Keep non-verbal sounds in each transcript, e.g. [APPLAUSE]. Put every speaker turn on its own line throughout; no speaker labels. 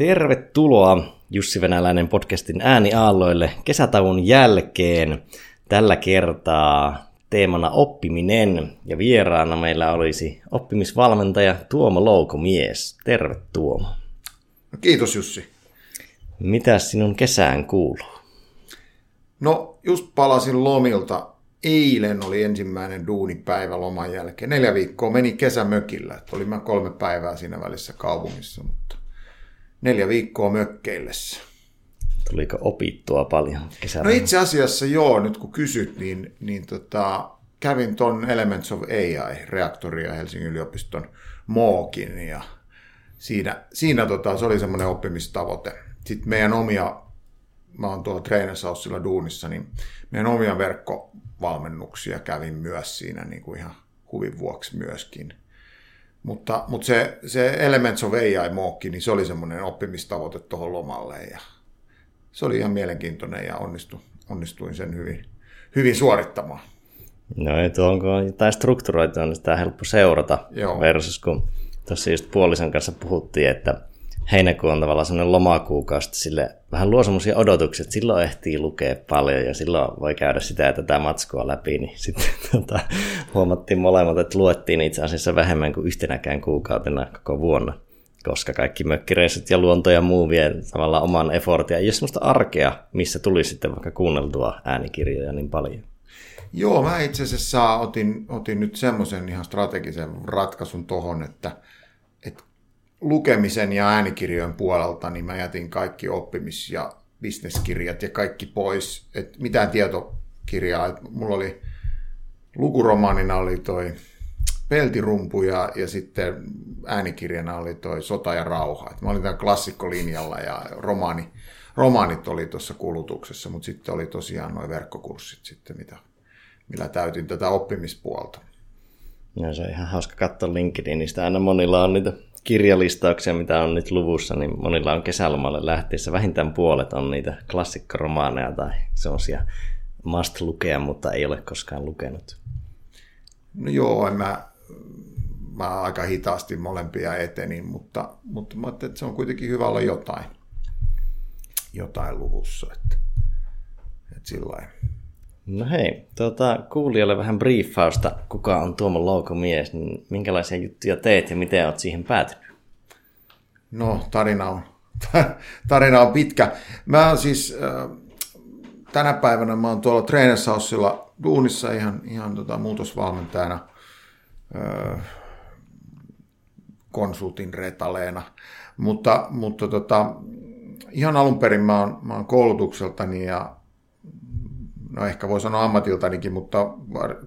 Tervetuloa Jussi Venäläinen podcastin ääniaalloille kesätauon jälkeen. Tällä kertaa teemana oppiminen ja vieraana meillä olisi oppimisvalmentaja Tuomo Loukomies. Terve Tuomo.
Kiitos Jussi.
Mitä sinun kesään kuuluu?
No just palasin lomilta. Eilen oli ensimmäinen duunipäivä loman jälkeen. Neljä viikkoa meni kesämökillä. Oli mä kolme päivää siinä välissä kaupungissa, mutta neljä viikkoa mökkeillessä.
Tuliko opittua paljon kesällä?
No itse asiassa joo, nyt kun kysyt, niin, niin tota, kävin ton Elements of AI-reaktoria Helsingin yliopiston MOOKin ja siinä, siinä tota, se oli semmoinen oppimistavoite. Sitten meidän omia, mä oon tuolla Trainersaussilla duunissa, niin meidän omia verkkovalmennuksia kävin myös siinä niin kuin ihan huvin vuoksi myöskin. Mutta, mutta se, se Elements of AI-mookki, niin se oli semmoinen oppimistavoite tuohon lomalle ja se oli ihan mielenkiintoinen ja onnistu, onnistuin sen hyvin, hyvin suorittamaan.
No ei tuo onko jotain strukturoitua, niin sitä on helppo seurata Joo. versus kun tuossa just puolison kanssa puhuttiin, että heinäkuu on tavallaan sellainen lomakuukausi, sille vähän luo semmoisia odotuksia, että silloin ehtii lukea paljon ja silloin voi käydä sitä ja tätä matskua läpi, niin [LAUGHS] sitten tota, huomattiin molemmat, että luettiin itse asiassa vähemmän kuin yhtenäkään kuukautena koko vuonna, koska kaikki mökkireissut ja luonto ja muu vie tavallaan oman effortin ja ei ole semmoista arkea, missä tuli sitten vaikka kuunneltua äänikirjoja niin paljon.
Joo, mä itse asiassa otin, otin nyt semmoisen ihan strategisen ratkaisun tohon, että lukemisen ja äänikirjojen puolelta niin mä jätin kaikki oppimis- ja bisneskirjat ja kaikki pois. Et mitään tietokirjaa. Et mulla oli lukuromaanina oli toi Peltirumpu ja, ja sitten äänikirjana oli toi Sota ja rauha. Et mä olin tämän klassikkolinjalla ja romaani, romaanit oli tuossa kulutuksessa, mutta sitten oli tosiaan noin verkkokurssit sitten, mitä, millä täytin tätä oppimispuolta.
No se on ihan hauska katsoa LinkedInistä. Aina monilla on niitä kirjalistauksia, mitä on nyt luvussa, niin monilla on kesälomalle lähtiessä vähintään puolet on niitä klassikkoromaaneja tai sellaisia must lukea, mutta ei ole koskaan lukenut.
No joo, en mä, mä aika hitaasti molempia etenin, mutta, mutta mä että se on kuitenkin hyvä olla jotain, jotain luvussa. Että, että sillä
No hei, tuota, kuulijoille vähän briefausta, kuka on Tuomo Loukomies, niin minkälaisia juttuja teet ja miten olet siihen päätynyt?
No, tarina on, [LAUGHS] tarina on pitkä. Mä oon siis äh, tänä päivänä mä oon tuolla Trainershausilla duunissa ihan, ihan tota, muutosvalmentajana, äh, konsultin retaleena. Mutta, mutta tota, ihan alun perin mä oon, mä oon koulutukseltani ja no ehkä voi sanoa ammatiltanikin, mutta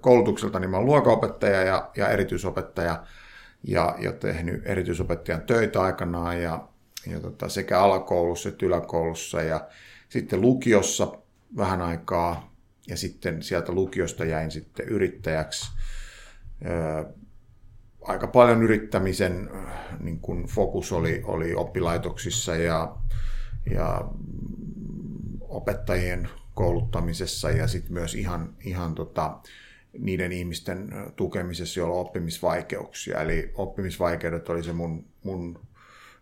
koulutukseltani mä olen luokaopettaja ja, ja erityisopettaja ja, ja tehnyt erityisopettajan töitä aikanaan ja, ja tota, sekä alakoulussa että yläkoulussa ja sitten lukiossa vähän aikaa ja sitten sieltä lukiosta jäin sitten yrittäjäksi. Öö, aika paljon yrittämisen niin kun fokus oli, oli oppilaitoksissa ja, ja opettajien kouluttamisessa ja sitten myös ihan, ihan tota, niiden ihmisten tukemisessa, joilla on oppimisvaikeuksia. Eli oppimisvaikeudet oli se mun, mun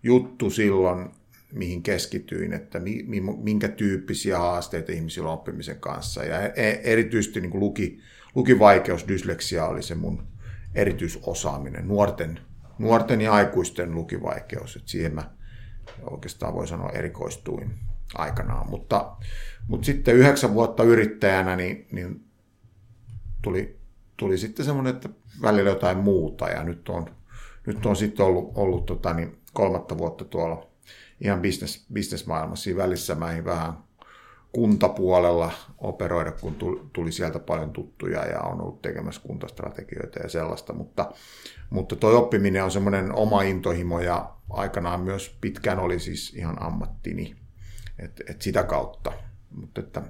juttu silloin, mihin keskityin, että mi, minkä tyyppisiä haasteita ihmisillä on oppimisen kanssa. Ja e, erityisesti niin kuin luki, lukivaikeus, dysleksia oli se mun erityisosaaminen, nuorten, nuorten ja aikuisten lukivaikeus. että siihen mä oikeastaan voi sanoa erikoistuin aikanaan. Mutta, mutta sitten yhdeksän vuotta yrittäjänä niin, niin tuli, tuli sitten semmoinen, että välillä jotain muuta ja nyt on, nyt on sitten ollut, ollut tota, niin kolmatta vuotta tuolla ihan business, businessmaailmassa. Siinä välissä mä vähän kuntapuolella operoida, kun tuli sieltä paljon tuttuja ja on ollut tekemässä kuntastrategioita ja sellaista, mutta, mutta toi oppiminen on semmoinen oma intohimo ja aikanaan myös pitkään oli siis ihan ammattini, että et sitä kautta. Mutta että,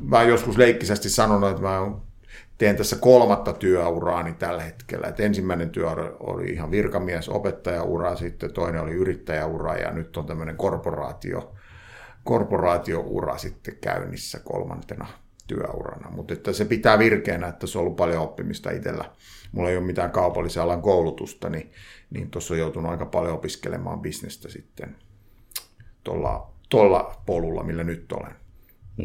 mä joskus leikkisesti sanonut, että mä teen tässä kolmatta työuraani tällä hetkellä. Et ensimmäinen työ oli ihan virkamies, opettajaura, sitten toinen oli yrittäjäura ja nyt on tämmöinen korporaatio, korporaatioura sitten käynnissä kolmantena työurana. Mutta että se pitää virkeänä, että se on ollut paljon oppimista itsellä. Mulla ei ole mitään kaupallisen alan koulutusta, niin, niin tuossa on joutunut aika paljon opiskelemaan bisnestä sitten tuolla polulla, millä nyt olen.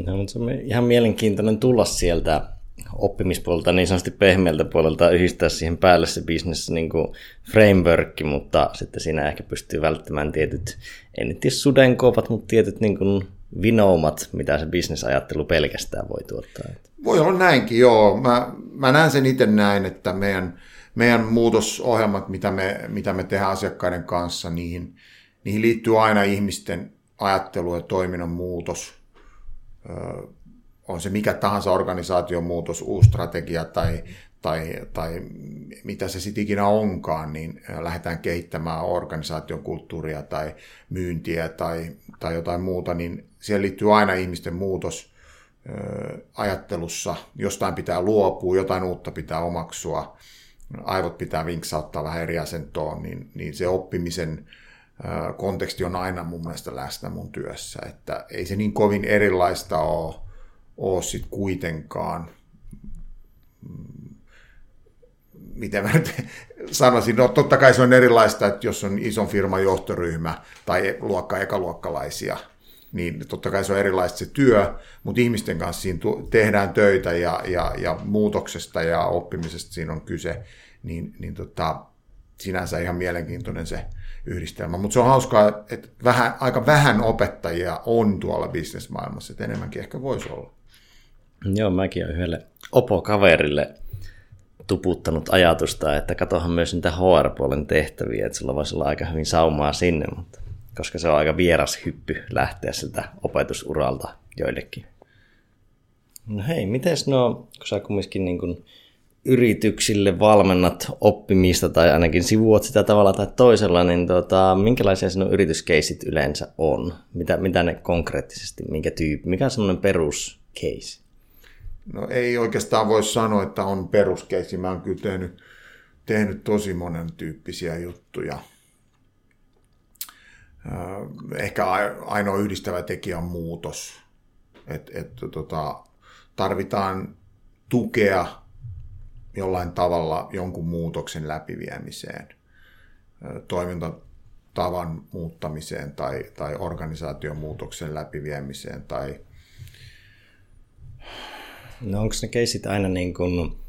No, mutta se on ihan mielenkiintoinen tulla sieltä oppimispuolelta niin sanotusti pehmeältä puolelta yhdistää siihen päälle se business niin kuin framework, mutta sitten siinä ehkä pystyy välttämään tietyt, en nyt tiedä sudenkoopat, mutta tietyt niin kuin vinoumat, mitä se bisnesajattelu pelkästään voi tuottaa.
Voi olla näinkin, joo. Mä, mä näen sen itse näin, että meidän, meidän muutosohjelmat, mitä me, mitä me tehdään asiakkaiden kanssa, niihin, niihin liittyy aina ihmisten ajattelu ja toiminnan muutos. on se mikä tahansa organisaation muutos, uusi strategia tai, tai, tai mitä se sitten ikinä onkaan, niin lähdetään kehittämään organisaation kulttuuria tai myyntiä tai, tai jotain muuta, niin siihen liittyy aina ihmisten muutos ajattelussa. Jostain pitää luopua, jotain uutta pitää omaksua, aivot pitää vinksauttaa vähän eri asentoon, niin, niin se oppimisen konteksti on aina mun mielestä läsnä mun työssä, että ei se niin kovin erilaista ole, ole sit kuitenkaan. Mm, miten mä nyt [LAUGHS] sanoisin, no totta kai se on erilaista, että jos on ison firman johtoryhmä tai luokka ekaluokkalaisia, niin totta kai se on erilaista se työ, mutta ihmisten kanssa siinä tehdään töitä ja, ja, ja muutoksesta ja oppimisesta siinä on kyse, niin, niin tota, sinänsä ihan mielenkiintoinen se yhdistelmä. Mutta se on hauskaa, että vähän, aika vähän opettajia on tuolla bisnesmaailmassa, että enemmänkin ehkä voisi olla.
Joo, mäkin olen yhdelle opokaverille tuputtanut ajatusta, että katohan myös niitä HR-puolen tehtäviä, että sulla voisi olla aika hyvin saumaa sinne, mutta koska se on aika vieras hyppy lähteä siltä opetusuralta joillekin. No hei, miten no, kun sä kumminkin niin kuin yrityksille valmennat oppimista tai ainakin sivuat sitä tavalla tai toisella, niin tota, minkälaisia sinun yrityskeisit yleensä on? Mitä, mitä ne konkreettisesti, minkä tyyppi, mikä on semmoinen peruscase?
No ei oikeastaan voi sanoa, että on peruskeisi. Mä oon kyllä tehnyt, tehnyt tosi monen tyyppisiä juttuja. Ehkä ainoa yhdistävä tekijä on muutos. Et, et, tota, tarvitaan tukea jollain tavalla jonkun muutoksen läpiviemiseen, toimintatavan muuttamiseen tai, tai organisaation muutoksen läpiviemiseen. Tai...
No onko ne keisit aina niin kuin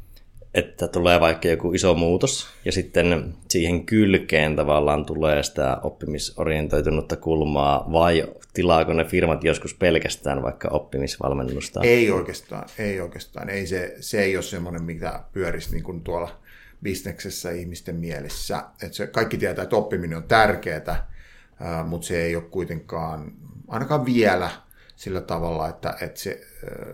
että tulee vaikka joku iso muutos ja sitten siihen kylkeen tavallaan tulee sitä oppimisorientoitunutta kulmaa vai tilaako ne firmat joskus pelkästään vaikka oppimisvalmennusta?
Ei oikeastaan, ei oikeastaan. Ei se, se ei ole semmoinen, mitä pyörisi niin kuin tuolla bisneksessä ihmisten mielessä. Et se, kaikki tietää, että oppiminen on tärkeää, mutta se ei ole kuitenkaan, ainakaan vielä sillä tavalla, että, että se,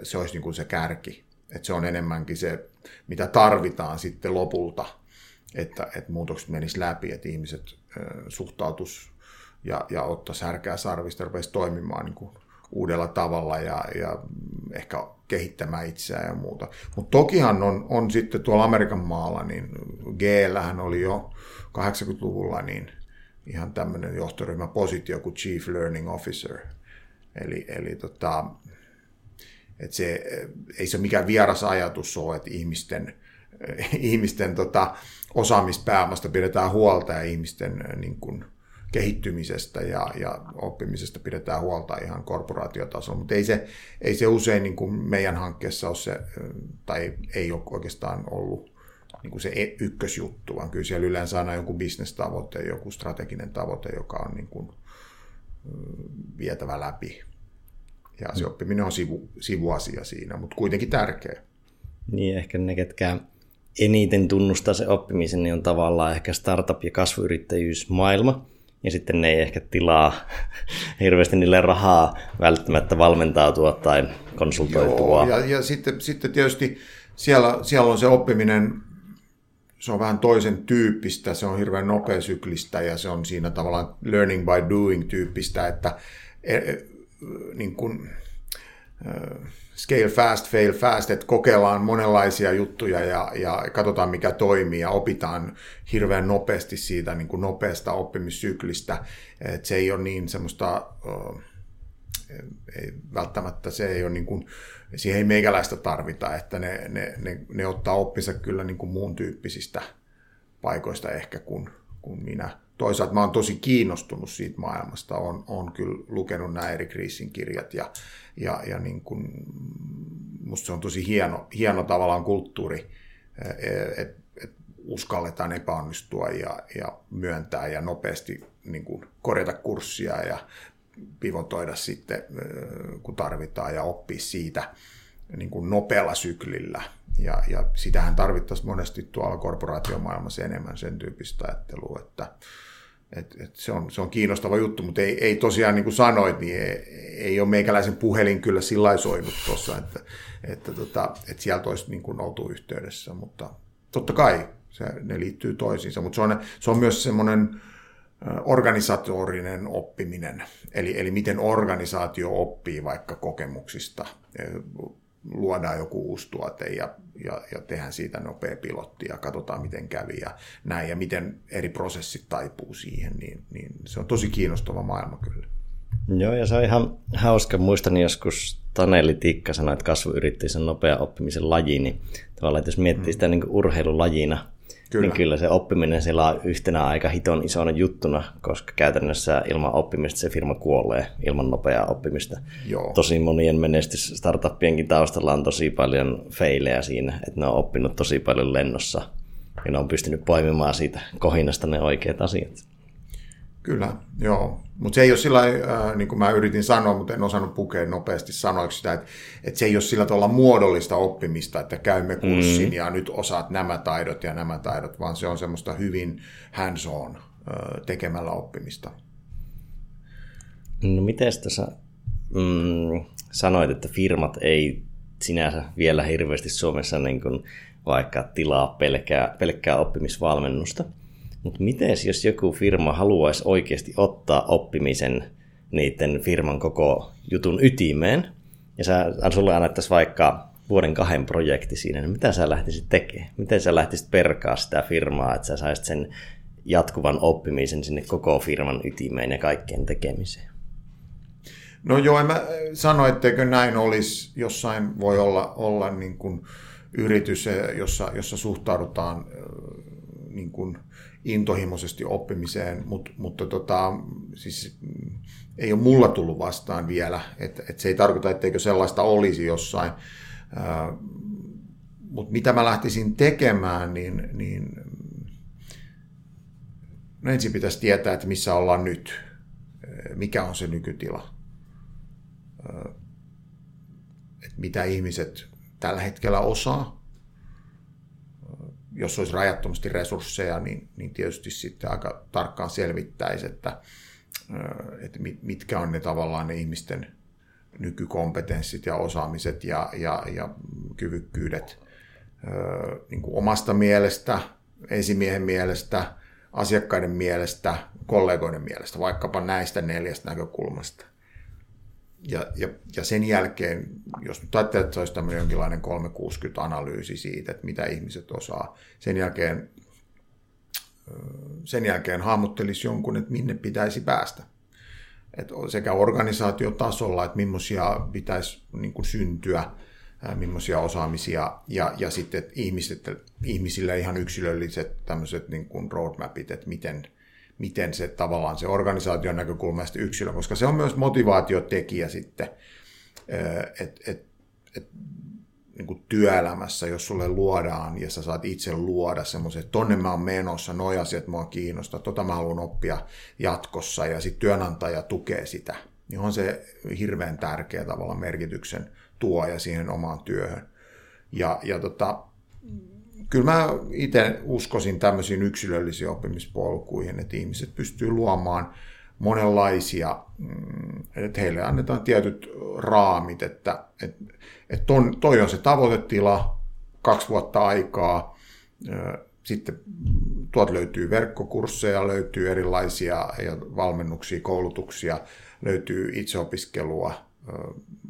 se olisi niin kuin se kärki. Että se on enemmänkin se mitä tarvitaan sitten lopulta, että, että muutokset menis läpi, että ihmiset suhtautus ja, ja ottaisi härkää sarvista rupesi toimimaan niin kuin uudella tavalla ja, ja ehkä kehittämään itseään ja muuta. Mutta tokihan on, on sitten tuolla Amerikan maalla, niin g oli jo 80-luvulla niin ihan tämmöinen johtoryhmäpositio kuin Chief Learning Officer. Eli, eli tota, että se, ei se mikään vieras ajatus ole, että ihmisten, [LAUGHS] ihmisten tota, osaamispääomasta pidetään huolta ja ihmisten niin kuin, kehittymisestä ja, ja oppimisesta pidetään huolta ihan korporaatiotasolla, mutta ei se, ei se usein niin kuin meidän hankkeessa ole se, tai ei ole oikeastaan ollut niin kuin se e-, ykkösjuttu, vaan kyllä siellä yleensä aina joku bisnestavoite, joku strateginen tavoite, joka on niin kuin vietävä läpi. Ja se oppiminen on sivu, sivuasia siinä, mutta kuitenkin tärkeä.
Niin, ehkä ne, ketkä eniten tunnustaa se oppimisen, niin on tavallaan ehkä startup- ja kasvuyrittäjyysmaailma. Ja sitten ne ei ehkä tilaa [LAUGHS] hirveästi niille rahaa välttämättä valmentautua tai konsultoitua.
Joo, ja, ja sitten, sitten tietysti siellä, siellä on se oppiminen, se on vähän toisen tyyppistä, se on hirveän nopeasyklistä ja se on siinä tavallaan learning by doing tyyppistä, että e, niin kuin, scale fast, fail fast, että kokeillaan monenlaisia juttuja ja, ja katsotaan mikä toimii ja opitaan hirveän nopeasti siitä niin kuin nopeasta oppimissyklistä. että se ei ole niin semmoista, ei, välttämättä se ei ole niin kuin, siihen ei meikäläistä tarvita, että ne, ne, ne, ne ottaa oppinsa kyllä niin kuin muun tyyppisistä paikoista ehkä kuin, kuin minä toisaalta mä oon tosi kiinnostunut siitä maailmasta, on, on kyllä lukenut nämä eri kriisin kirjat ja, ja, ja niin kuin, musta se on tosi hieno, hieno tavallaan kulttuuri, että et uskalletaan epäonnistua ja, ja myöntää ja nopeasti niin kuin korjata kurssia ja pivotoida sitten, kun tarvitaan ja oppia siitä niin kuin nopealla syklillä. Ja, ja sitähän tarvittaisiin monesti tuolla korporaatiomaailmassa enemmän sen tyyppistä ajattelua, että et, et se, on, se on kiinnostava juttu, mutta ei, ei tosiaan, niin kuin sanoit, niin ei, ei ole meikäläisen puhelin kyllä sillä soinut tuossa, että, että, tota, että sieltä olisi niin kuin oltu yhteydessä, mutta totta kai se, ne liittyy toisiinsa, mutta se on, se on myös semmoinen organisatorinen oppiminen, eli, eli miten organisaatio oppii vaikka kokemuksista luodaan joku uusi tuote ja, ja, ja tehdään siitä nopea pilotti ja katsotaan miten kävi ja näin ja miten eri prosessit taipuu siihen, niin, niin se on tosi kiinnostava maailma kyllä.
Joo, ja se on ihan hauska. Muistan joskus Taneli Tikka sanoi, että kasvu yritti sen nopea oppimisen laji, niin tavallaan, että jos miettii mm. sitä niin urheilulajina, Kyllä. niin kyllä se oppiminen siellä on yhtenä aika hiton isona juttuna, koska käytännössä ilman oppimista se firma kuolee ilman nopeaa oppimista. Joo. Tosi monien menestys startuppienkin taustalla on tosi paljon feilejä siinä, että ne on oppinut tosi paljon lennossa ja ne on pystynyt poimimaan siitä kohinasta ne oikeat asiat.
Kyllä, joo. Mutta se ei ole sillä äh, niin kuin mä yritin sanoa, mutta en osannut pukea nopeasti sanoiksi sitä, että, että se ei ole sillä tavalla muodollista oppimista, että käymme kurssin mm. ja nyt osaat nämä taidot ja nämä taidot, vaan se on semmoista hyvin hands-on äh, tekemällä oppimista.
No miten tässä mm, sanoit, että firmat ei sinänsä vielä hirveästi Suomessa niin kuin vaikka tilaa pelkkää, pelkkää oppimisvalmennusta – mutta miten jos joku firma haluaisi oikeasti ottaa oppimisen niiden firman koko jutun ytimeen, ja sä, sulle annettaisiin vaikka vuoden kahden projekti siinä, niin mitä sä lähtisit tekemään? Miten sä lähtisit perkaa sitä firmaa, että sä saisit sen jatkuvan oppimisen sinne koko firman ytimeen ja kaikkien tekemiseen?
No joo, en mä sano, etteikö näin olisi. Jossain voi olla, olla niin kuin yritys, jossa, jossa suhtaudutaan niin kuin intohimoisesti oppimiseen, mutta, mutta tota, siis ei ole mulla tullut vastaan vielä, että et se ei tarkoita, etteikö sellaista olisi jossain. Mutta mitä mä lähtisin tekemään, niin, niin no ensin pitäisi tietää, että missä ollaan nyt, mikä on se nykytila, että mitä ihmiset tällä hetkellä osaa, jos olisi rajattomasti resursseja, niin, niin tietysti sitten aika tarkkaan selvittäisi, että, että mitkä on ne tavallaan ne ihmisten nykykompetenssit ja osaamiset ja, ja, ja kyvykkyydet niin kuin omasta mielestä, esimiehen mielestä, asiakkaiden mielestä, kollegoiden mielestä, vaikkapa näistä neljästä näkökulmasta ja, ja, ja sen jälkeen, jos nyt ajattelee, että se olisi tämmöinen jonkinlainen 360-analyysi siitä, että mitä ihmiset osaa, sen jälkeen, sen jälkeen hahmottelisi jonkun, että minne pitäisi päästä. Että sekä organisaatiotasolla, että millaisia pitäisi niin kuin syntyä, millaisia osaamisia, ja, ja sitten ihmiset, ihmisillä ihan yksilölliset tämmöiset niin kuin roadmapit, että miten, miten se tavallaan se organisaation näkökulmasta yksilö, koska se on myös motivaatiotekijä sitten, että et, et, niin työelämässä, jos sulle luodaan ja sä saat itse luoda semmoisen, että tonne mä oon menossa, noi asiat mua kiinnostaa, tota mä haluan oppia jatkossa ja sitten työnantaja tukee sitä, niin on se hirveän tärkeä tavalla merkityksen tuoja siihen omaan työhön. Ja, ja tota, kyllä mä itse uskoisin tämmöisiin yksilöllisiin oppimispolkuihin, että ihmiset pystyy luomaan monenlaisia, mm, että heille annetaan tietyt raamit, että, että, että ton, toi on se tavoitetila, kaksi vuotta aikaa, sitten tuot löytyy verkkokursseja, löytyy erilaisia valmennuksia, koulutuksia, löytyy itseopiskelua,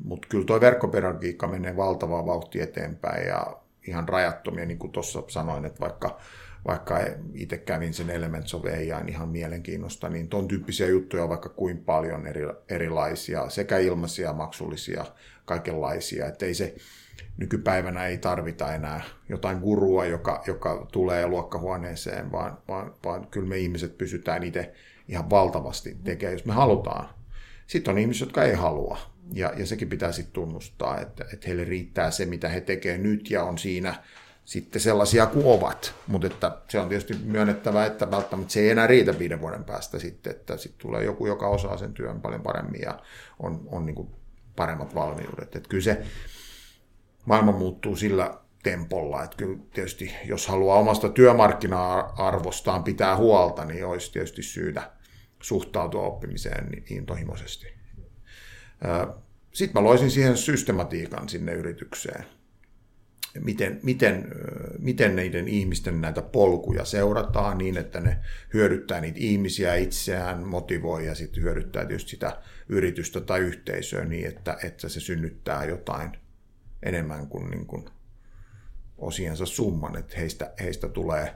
mutta kyllä tuo verkkopedagogiikka menee valtavaa vauhtia eteenpäin ja ihan rajattomia, niin kuin tuossa sanoin, että vaikka vaikka itse kävin sen Elements of AI ihan mielenkiinnosta, niin ton tyyppisiä juttuja on vaikka kuin paljon eri, erilaisia, sekä ilmaisia, maksullisia, kaikenlaisia, että ei se, nykypäivänä ei tarvita enää jotain gurua, joka, joka tulee luokkahuoneeseen, vaan, vaan, vaan kyllä me ihmiset pysytään itse ihan valtavasti tekemään, jos me halutaan. Sitten on ihmiset, jotka ei halua, ja, ja sekin pitää sitten tunnustaa, että, että heille riittää se, mitä he tekevät nyt, ja on siinä sitten sellaisia kuin ovat. Mutta että se on tietysti myönnettävä, että välttämättä se ei enää riitä viiden vuoden päästä sitten, että sitten tulee joku, joka osaa sen työn paljon paremmin ja on, on niin paremmat valmiudet. Että kyllä se maailma muuttuu sillä tempolla, että kyllä tietysti jos haluaa omasta työmarkkina-arvostaan pitää huolta, niin olisi tietysti syytä suhtautua oppimiseen niin. Sitten mä loisin siihen systematiikan sinne yritykseen. Miten, miten, miten niiden ihmisten näitä polkuja seurataan niin, että ne hyödyttää niitä ihmisiä itseään, motivoi ja sitten hyödyttää tietysti sitä yritystä tai yhteisöä niin, että, että se synnyttää jotain enemmän kuin, niin kuin osiensa summan, että heistä, heistä tulee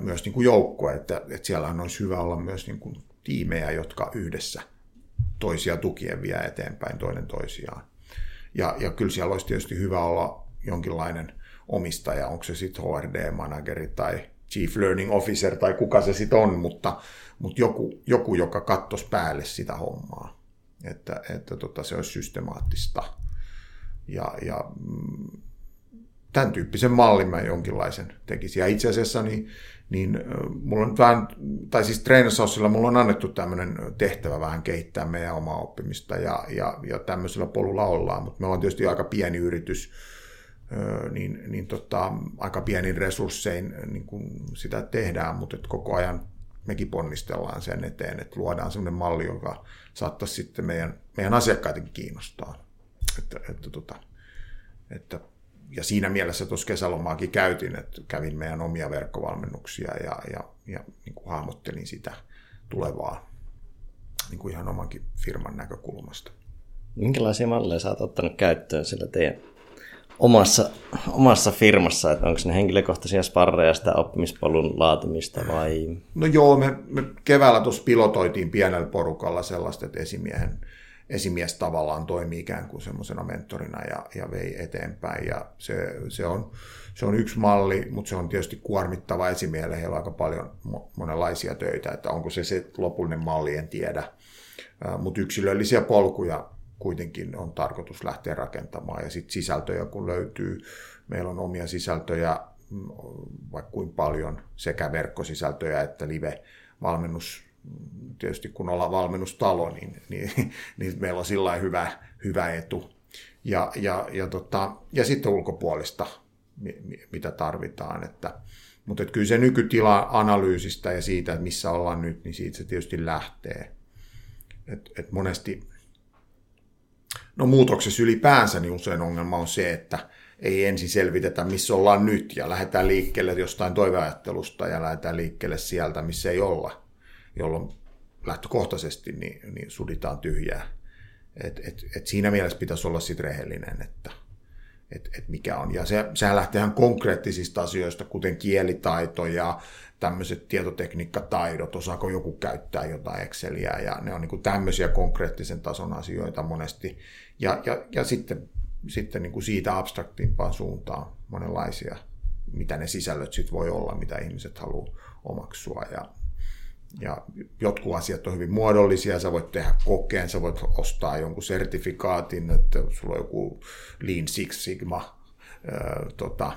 myös niin kuin joukkue, että, että siellä olisi hyvä olla myös niin kuin tiimejä, jotka yhdessä toisia tukien vie eteenpäin toinen toisiaan. Ja, ja kyllä siellä olisi tietysti hyvä olla jonkinlainen omistaja, onko se sitten HRD-manageri tai Chief Learning Officer tai kuka se sitten on, mutta, mutta joku, joku, joka kattoisi päälle sitä hommaa, että, että tota, se olisi systemaattista. Ja, ja mm, tämän tyyppisen mallin mä jonkinlaisen tekisin. Ja itse asiassa niin, niin mulla on vähän, tai siis Trainersaussilla mulla on annettu tämmöinen tehtävä vähän kehittää meidän omaa oppimista ja, ja, ja tämmöisellä polulla ollaan, mutta me ollaan tietysti aika pieni yritys, niin, niin tota, aika pienin resurssein niin kuin sitä tehdään, mutta että koko ajan mekin ponnistellaan sen eteen, että luodaan sellainen malli, joka saattaisi sitten meidän, meidän asiakkaidenkin kiinnostaa. Että, että, tota, että ja siinä mielessä tuossa kesälomaakin käytin, että kävin meidän omia verkkovalmennuksia ja, ja, ja niin kuin hahmottelin sitä tulevaa niin kuin ihan omankin firman näkökulmasta.
Minkälaisia malleja sä oot ottanut käyttöön sillä teidän omassa, omassa firmassa, että onko ne henkilökohtaisia sparreja sitä oppimispolun laatimista vai?
No joo, me, me keväällä tuossa pilotoitiin pienellä porukalla sellaista, että esimiehen esimies tavallaan toimii ikään kuin semmoisena mentorina ja, ja vei eteenpäin. Ja se, se, on, se on yksi malli, mutta se on tietysti kuormittava esimiehelle. Heillä on aika paljon monenlaisia töitä, että onko se se lopullinen malli, en tiedä. Mutta yksilöllisiä polkuja kuitenkin on tarkoitus lähteä rakentamaan. Ja sitten sisältöjä, kun löytyy, meillä on omia sisältöjä mm, vaikka kuin paljon, sekä verkkosisältöjä että live-valmennus tietysti kun ollaan valmennustalo, niin, niin, niin meillä on sillä hyvä, hyvä etu. Ja, ja, ja, tota, ja sitten ulkopuolista, mitä tarvitaan. Että, mutta että kyllä se nykytila analyysistä ja siitä, että missä ollaan nyt, niin siitä se tietysti lähtee. Et, et monesti, no muutoksessa ylipäänsä, niin usein ongelma on se, että ei ensin selvitetä, missä ollaan nyt, ja lähdetään liikkeelle jostain toiveajattelusta, ja lähdetään liikkeelle sieltä, missä ei olla jolloin lähtökohtaisesti niin, niin suditaan tyhjää. Et, et, et siinä mielessä pitäisi olla sitten rehellinen, että et, et mikä on. Ja se, sehän lähtee ihan konkreettisista asioista, kuten kielitaito ja tämmöiset tietotekniikkataidot, osaako joku käyttää jotain Exceliä, ja ne on niin kuin tämmöisiä konkreettisen tason asioita monesti. Ja, ja, ja sitten, sitten niin kuin siitä abstraktimpaan suuntaan monenlaisia, mitä ne sisällöt sitten voi olla, mitä ihmiset haluaa omaksua. Ja, ja jotkut asiat on hyvin muodollisia, sä voit tehdä kokeen, sä voit ostaa jonkun sertifikaatin, että sulla on joku Lean Six Sigma tota,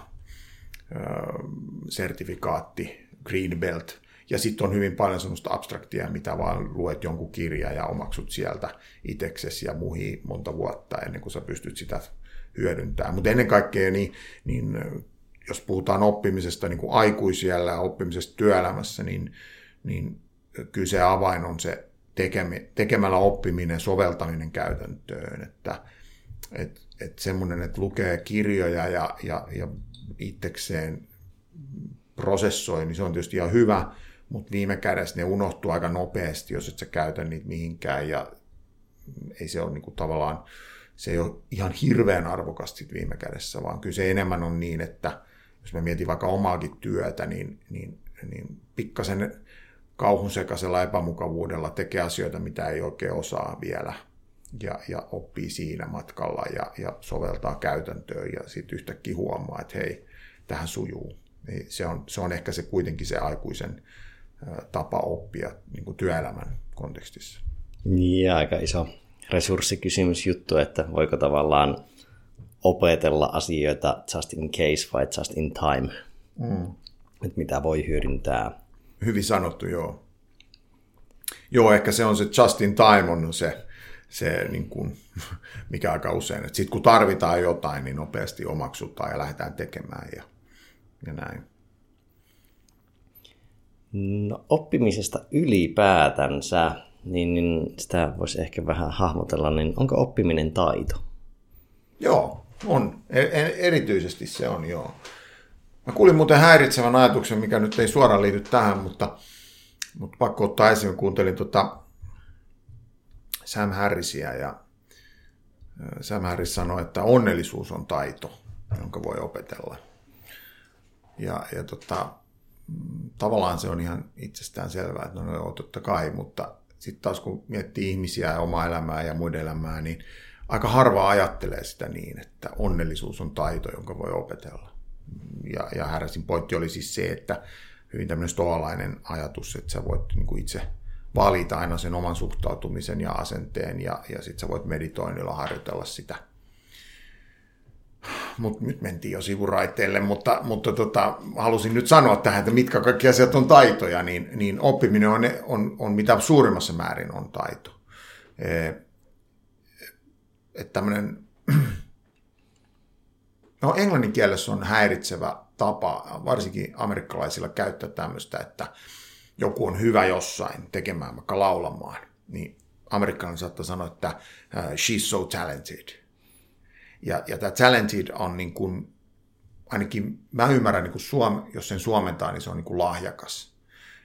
sertifikaatti, Green Belt, ja sitten on hyvin paljon semmoista abstraktia, mitä vaan luet jonkun kirja ja omaksut sieltä itseksesi ja muihin monta vuotta ennen kuin sä pystyt sitä hyödyntämään. Mutta ennen kaikkea, niin, niin jos puhutaan oppimisesta niin kuin aikuisiellä ja oppimisesta työelämässä, niin niin kyllä se avain on se tekemällä oppiminen, soveltaminen käytäntöön, että et, et semmoinen, että lukee kirjoja ja, ja, ja itsekseen prosessoi, niin se on tietysti ihan hyvä, mutta viime kädessä ne unohtuu aika nopeasti, jos et sä käytä niitä mihinkään, ja ei se ole niin kuin tavallaan, se ei ole ihan hirveän arvokasta viime kädessä, vaan kyllä se enemmän on niin, että jos mä mietin vaikka omaakin työtä, niin, niin, niin pikkasen kauhun sekaisella epämukavuudella tekee asioita, mitä ei oikein osaa vielä ja, ja oppii siinä matkalla ja, ja soveltaa käytäntöön ja sitten yhtäkkiä huomaa, että hei, tähän sujuu. Niin se, on, se on ehkä se kuitenkin se aikuisen tapa oppia niin kuin työelämän kontekstissa.
Niin, aika iso resurssikysymys juttu, että voiko tavallaan opetella asioita just in case vai just in time. Mm. Että mitä voi hyödyntää.
Hyvin sanottu, joo. Joo, ehkä se on se just in time on se, se niin kuin, [LAUGHS] mikä aika usein. Sitten kun tarvitaan jotain, niin nopeasti omaksutaan ja lähdetään tekemään ja, ja näin.
No, oppimisesta ylipäätänsä, niin, niin sitä voisi ehkä vähän hahmotella, niin onko oppiminen taito?
Joo, on. E, e, erityisesti se on, joo. Mä kuulin muuten häiritsevän ajatuksen, mikä nyt ei suoraan liity tähän, mutta, mutta pakko ottaa esiin. Kuuntelin tota Sam Harrisia ja Sam Harris sanoi, että onnellisuus on taito, jonka voi opetella. Ja, ja tota, tavallaan se on ihan itsestään selvää, että no joo, totta kai, mutta sitten taas kun miettii ihmisiä ja omaa elämää ja muiden elämää, niin aika harva ajattelee sitä niin, että onnellisuus on taito, jonka voi opetella. Ja, ja Harrisin pointti oli siis se, että hyvin tämmöinen stoalainen ajatus, että sä voit niin kuin itse valita aina sen oman suhtautumisen ja asenteen ja, ja sitten sä voit meditoinnilla harjoitella sitä – mutta nyt mentiin jo sivuraiteille, mutta, mutta tota, halusin nyt sanoa tähän, että mitkä kaikki asiat on taitoja, niin, niin oppiminen on, on, on mitä suurimmassa määrin on taito. Että tämmöinen, no englannin kielessä on häiritsevä tapa, varsinkin amerikkalaisilla käyttää tämmöistä, että joku on hyvä jossain tekemään, vaikka laulamaan, niin amerikkalainen saattaa sanoa, että uh, she's so talented – ja, ja tämä talented on niin kuin, ainakin mä ymmärrän, niin kuin suom, jos sen suomentaa, niin se on niin kuin lahjakas,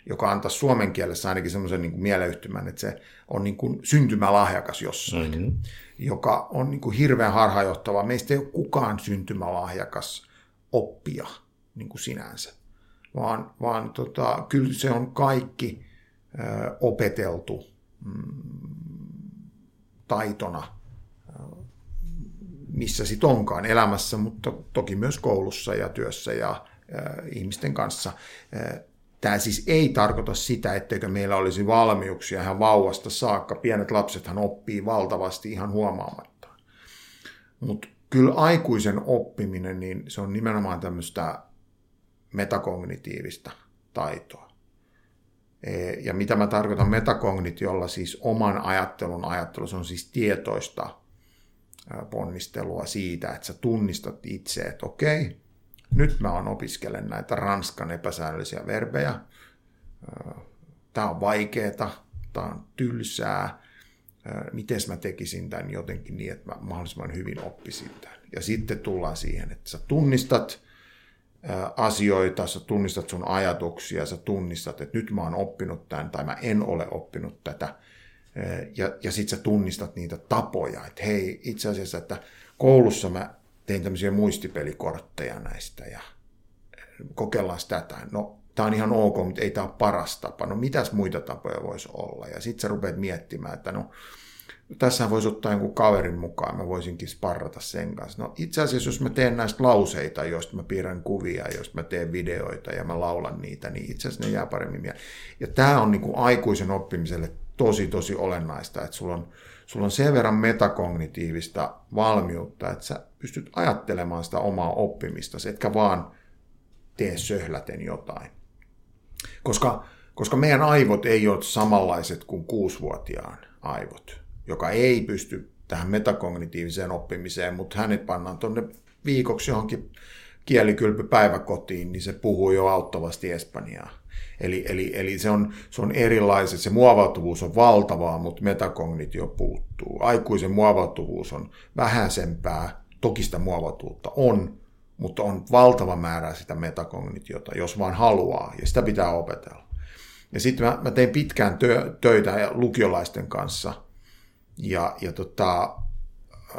joka antaa suomen kielessä ainakin semmoisen niin mieleyhtymän, että se on niin kuin syntymälahjakas jossain, mm-hmm. joka on niin kuin hirveän harhajohtava. Meistä ei ole kukaan syntymälahjakas oppia niin kuin sinänsä, vaan, vaan tota, kyllä se on kaikki ö, opeteltu mm, taitona missä sitten onkaan elämässä, mutta toki myös koulussa ja työssä ja äh, ihmisten kanssa. Äh, Tämä siis ei tarkoita sitä, etteikö meillä olisi valmiuksia ihan vauvasta saakka. Pienet lapsethan oppii valtavasti ihan huomaamatta. Mutta kyllä aikuisen oppiminen, niin se on nimenomaan tämmöistä metakognitiivista taitoa. E, ja mitä mä tarkoitan metakognitiolla, siis oman ajattelun ajattelu, se on siis tietoista ponnistelua siitä, että sä tunnistat itse, että okei, nyt mä oon opiskelen näitä ranskan epäsäännöllisiä verbejä. Tämä on vaikeeta, tämä on tylsää. Miten mä tekisin tämän jotenkin niin, että mä mahdollisimman hyvin oppisin tämän. Ja sitten tullaan siihen, että sä tunnistat asioita, sä tunnistat sun ajatuksia, sä tunnistat, että nyt mä oon oppinut tämän tai mä en ole oppinut tätä ja, ja sitten sä tunnistat niitä tapoja, että hei, itse asiassa, että koulussa mä tein tämmöisiä muistipelikortteja näistä ja kokeillaan sitä. No, tämä on ihan ok, mutta ei tämä ole paras tapa. No, mitäs muita tapoja voisi olla? Ja sitten sä rupeat miettimään, että no, tässä voisi ottaa jonkun kaverin mukaan, mä voisinkin sparrata sen kanssa. No itse asiassa, jos mä teen näistä lauseita, joista mä piirrän kuvia, joista mä teen videoita ja mä laulan niitä, niin itse asiassa ne jää paremmin mieleen. Ja tämä on niin kuin aikuisen oppimiselle tosi, tosi olennaista, että sulla on, sulla on sen verran metakognitiivista valmiutta, että sä pystyt ajattelemaan sitä omaa oppimista, etkä vaan tee söhläten jotain. Koska, koska meidän aivot ei ole samanlaiset kuin kuusivuotiaan aivot, joka ei pysty tähän metakognitiiviseen oppimiseen, mutta hänet pannaan tuonne viikoksi johonkin kielikylpypäiväkotiin, niin se puhuu jo auttavasti espanjaa. Eli, eli, eli se, on, se on erilaiset, se muovautuvuus on valtavaa, mutta metakognitio puuttuu. Aikuisen muovautuvuus on vähäisempää, toki sitä muovautuvuutta on, mutta on valtava määrä sitä metakognitiota, jos vaan haluaa, ja sitä pitää opetella. Ja sitten mä, mä tein pitkään tö, töitä lukiolaisten kanssa, ja, ja tota,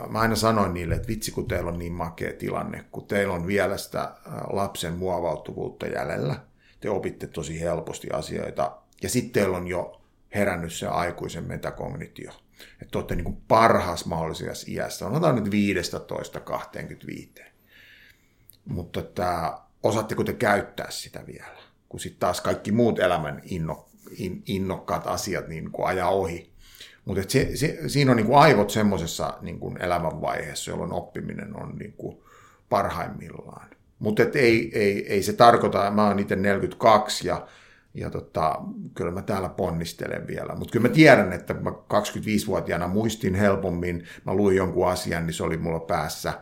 mä aina sanoin niille, että vitsi kun teillä on niin makea tilanne, kun teillä on vielä sitä lapsen muovautuvuutta jäljellä, te opitte tosi helposti asioita, ja sitten teillä on jo herännyt se aikuisen metakognitio. Että te olette niin kuin parhaassa mahdollisessa iässä, sanotaan nyt 15-25. Mutta että, osaatteko te käyttää sitä vielä, kun sitten taas kaikki muut elämän inno, in, innokkaat asiat niin kuin ajaa ohi. Mutta se, se, siinä on niin kuin aivot semmoisessa niin elämänvaiheessa, jolloin oppiminen on niin kuin parhaimmillaan. Mutta ei, ei, ei se tarkoita, mä oon itse 42 ja, ja tota, kyllä mä täällä ponnistelen vielä. Mutta kyllä mä tiedän, että mä 25-vuotiaana muistin helpommin, mä luin jonkun asian, niin se oli mulla päässä.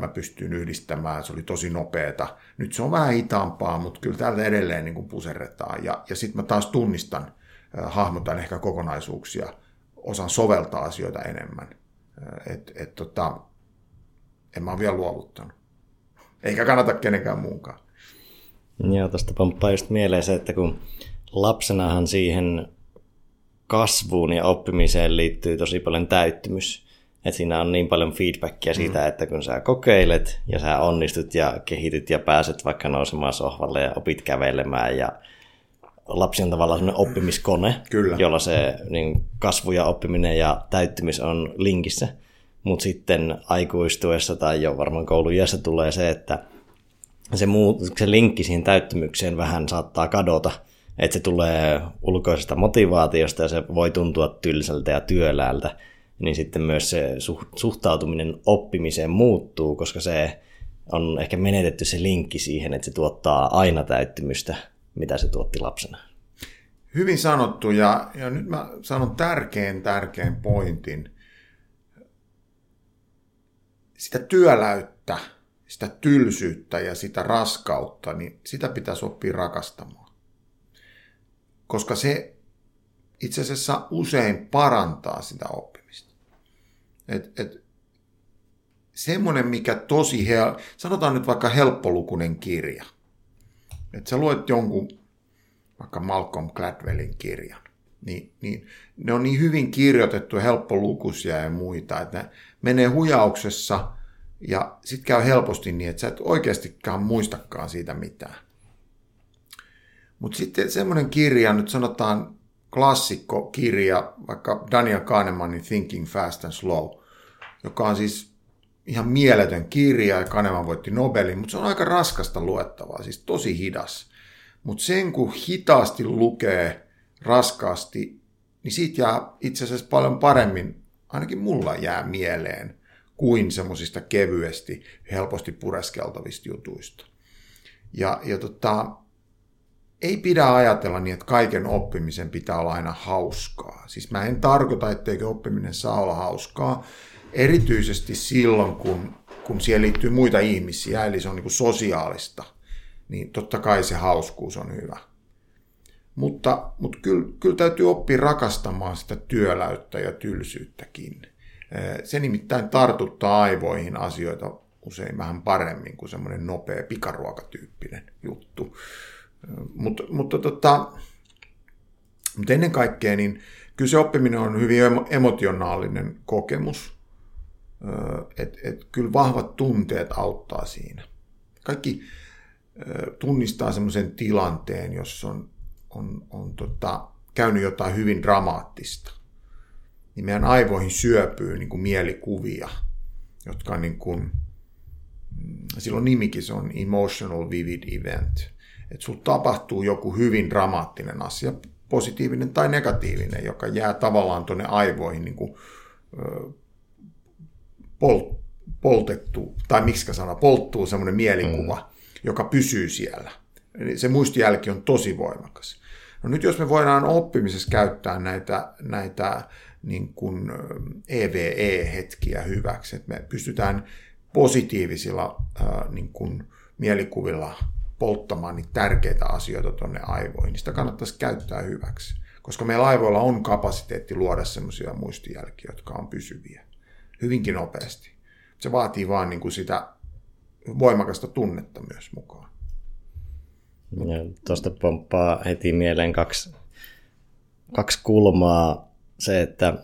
Mä pystyin yhdistämään, se oli tosi nopeeta. Nyt se on vähän hitaampaa, mutta kyllä täältä edelleen niin puserretaan. Ja, ja sitten mä taas tunnistan, hahmotan ehkä kokonaisuuksia, osaan soveltaa asioita enemmän. Et, et, tota, en mä ole vielä luovuttanut. Eikä kannata kenenkään muunkaan.
Joo, tuosta pomppaa just mieleen se, että kun lapsenahan siihen kasvuun ja oppimiseen liittyy tosi paljon täyttymys. Että siinä on niin paljon feedbackia siitä, mm. että kun sä kokeilet ja sä onnistut ja kehityt ja pääset vaikka nousemaan sohvalle ja opit kävelemään ja lapsi on tavallaan sellainen oppimiskone, Kyllä. jolla se niin kasvu ja oppiminen ja täyttymys on linkissä. Mutta sitten aikuistuessa tai jo varmaan koulujässä tulee se, että se, muu, se linkki siihen täyttymykseen vähän saattaa kadota, että se tulee ulkoisesta motivaatiosta ja se voi tuntua tylsältä ja työläältä, niin sitten myös se suhtautuminen oppimiseen muuttuu, koska se on ehkä menetetty se linkki siihen, että se tuottaa aina täyttymystä, mitä se tuotti lapsena.
Hyvin sanottu ja, ja nyt mä sanon tärkeän tärkeän pointin. Sitä työläyttä, sitä tylsyyttä ja sitä raskautta, niin sitä pitäisi oppia rakastamaan. Koska se itse asiassa usein parantaa sitä oppimista. Et, et, semmoinen, mikä tosi, hel- sanotaan nyt vaikka helppolukunen kirja. Että sä luet jonkun, vaikka Malcolm Gladwellin kirjan, niin, niin ne on niin hyvin kirjoitettu, helppolukuisia ja muita, että ne menee hujauksessa – ja sitten käy helposti niin, että sä et oikeastikään muistakaan siitä mitään. Mutta sitten semmoinen kirja, nyt sanotaan klassikko kirja, vaikka Daniel Kahnemanin Thinking Fast and Slow, joka on siis ihan mieletön kirja ja Kahneman voitti Nobelin, mutta se on aika raskasta luettavaa, siis tosi hidas. Mutta sen kun hitaasti lukee raskaasti, niin siitä jää itse asiassa paljon paremmin, ainakin mulla jää mieleen, kuin semmoisista kevyesti, helposti pureskeltavista jutuista. Ja, ja tota, ei pidä ajatella niin, että kaiken oppimisen pitää olla aina hauskaa. Siis mä en tarkoita, etteikö oppiminen saa olla hauskaa, erityisesti silloin, kun, kun siihen liittyy muita ihmisiä, eli se on niin kuin sosiaalista, niin totta kai se hauskuus on hyvä. Mutta, mutta kyllä, kyllä täytyy oppia rakastamaan sitä työläyttä ja tylsyyttäkin. Se nimittäin tartuttaa aivoihin asioita usein vähän paremmin kuin semmoinen nopea pikaruokatyyppinen juttu. Mutta, mutta, tota, mutta ennen kaikkea niin kyllä se oppiminen on hyvin emotionaalinen kokemus. Et, et kyllä vahvat tunteet auttaa siinä. Kaikki tunnistaa semmoisen tilanteen, jossa on, on, on tota, käynyt jotain hyvin dramaattista niin meidän aivoihin syöpyy niin kuin mielikuvia, jotka on niin kuin, mm, silloin nimikin se on emotional vivid event. Että sulla tapahtuu joku hyvin dramaattinen asia, positiivinen tai negatiivinen, joka jää tavallaan tuonne aivoihin niin kuin, pol, poltettu, tai miksi sana, polttuu semmoinen mielikuva, mm. joka pysyy siellä. Eli se muistijälki on tosi voimakas. No nyt jos me voidaan oppimisessa käyttää näitä, näitä niin kuin EVE-hetkiä hyväksi, että me pystytään positiivisilla niin kuin mielikuvilla polttamaan niitä tärkeitä asioita tuonne aivoihin, niin sitä kannattaisi käyttää hyväksi. Koska meillä aivoilla on kapasiteetti luoda sellaisia muistijälkiä, jotka on pysyviä hyvinkin nopeasti. Se vaatii vaan niin kuin sitä voimakasta tunnetta myös mukaan.
Tuosta pomppaa heti mieleen kaksi, kaksi kulmaa se, että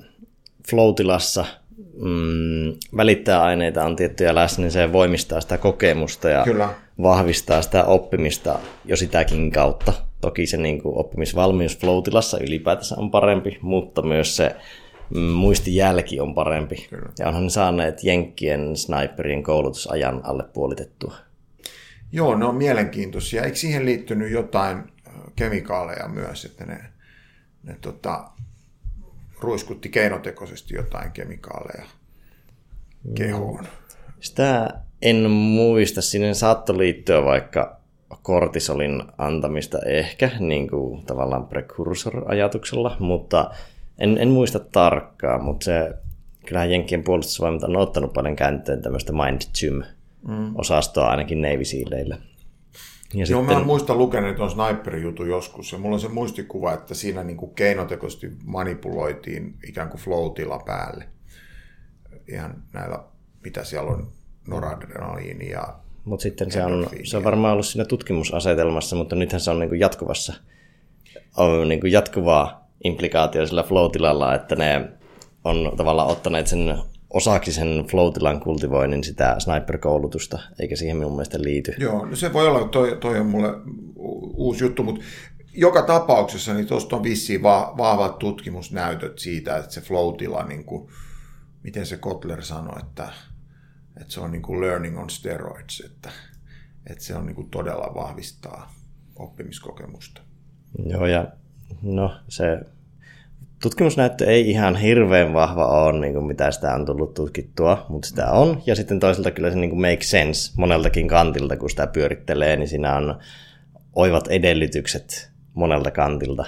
floatilassa mm, välittäjäaineita on tiettyjä läsnä, niin se voimistaa sitä kokemusta ja Kyllä. vahvistaa sitä oppimista jo sitäkin kautta. Toki se niin kuin, oppimisvalmius floatilassa ylipäätänsä on parempi, mutta myös se mm, muistijälki on parempi. Kyllä. Ja onhan ne saaneet Jenkkien sniperien koulutusajan alle puolitettua.
Joo, ne on mielenkiintoisia. Eikö siihen liittynyt jotain kemikaaleja myös, että ne, ne tota, ruiskutti keinotekoisesti jotain kemikaaleja kehoon.
Sitä en muista. Sinne saattoi liittyä vaikka kortisolin antamista ehkä, niin kuin tavallaan precursor-ajatuksella, mutta en, en muista tarkkaan, mutta se, kyllähän Jenkkien puolustusvoimat on ottanut paljon käänteen tämmöistä Mind mm. ainakin Navy Sealeille.
Ja Joo, sitten... mä muistan lukenut tuon sniper-jutun joskus, ja mulla on se muistikuva, että siinä niin kuin keinotekoisesti manipuloitiin ikään kuin flow päälle. Ihan näillä, mitä siellä on, noradrenaliini ja
Mutta sitten se on, se on varmaan ollut siinä tutkimusasetelmassa, mutta nythän se on niin kuin jatkuvassa, on niin kuin jatkuvaa implikaatio sillä flow että ne on tavallaan ottaneet sen osaksi sen floatilan kultivoinnin sitä sniper-koulutusta, eikä siihen minun mielestä liity.
Joo, no se voi olla, toi, toi on mulle uusi juttu, mutta joka tapauksessa niin tuosta on vissiin va- vahvat tutkimusnäytöt siitä, että se floatila, niin kuin, miten se Kotler sanoi, että, että se on niin kuin learning on steroids, että, että se on niin kuin todella vahvistaa oppimiskokemusta.
Joo, ja no se tutkimusnäyttö ei ihan hirveän vahva ole, niin kuin mitä sitä on tullut tutkittua, mutta sitä on. Ja sitten toisaalta kyllä se niin kuin make sense moneltakin kantilta, kun sitä pyörittelee, niin siinä on oivat edellytykset monelta kantilta,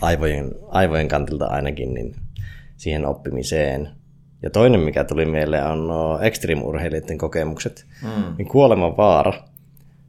aivojen, aivojen kantilta ainakin, niin siihen oppimiseen. Ja toinen, mikä tuli mieleen, on extreme-urheilijoiden kokemukset. Mm. Niin kuoleman vaara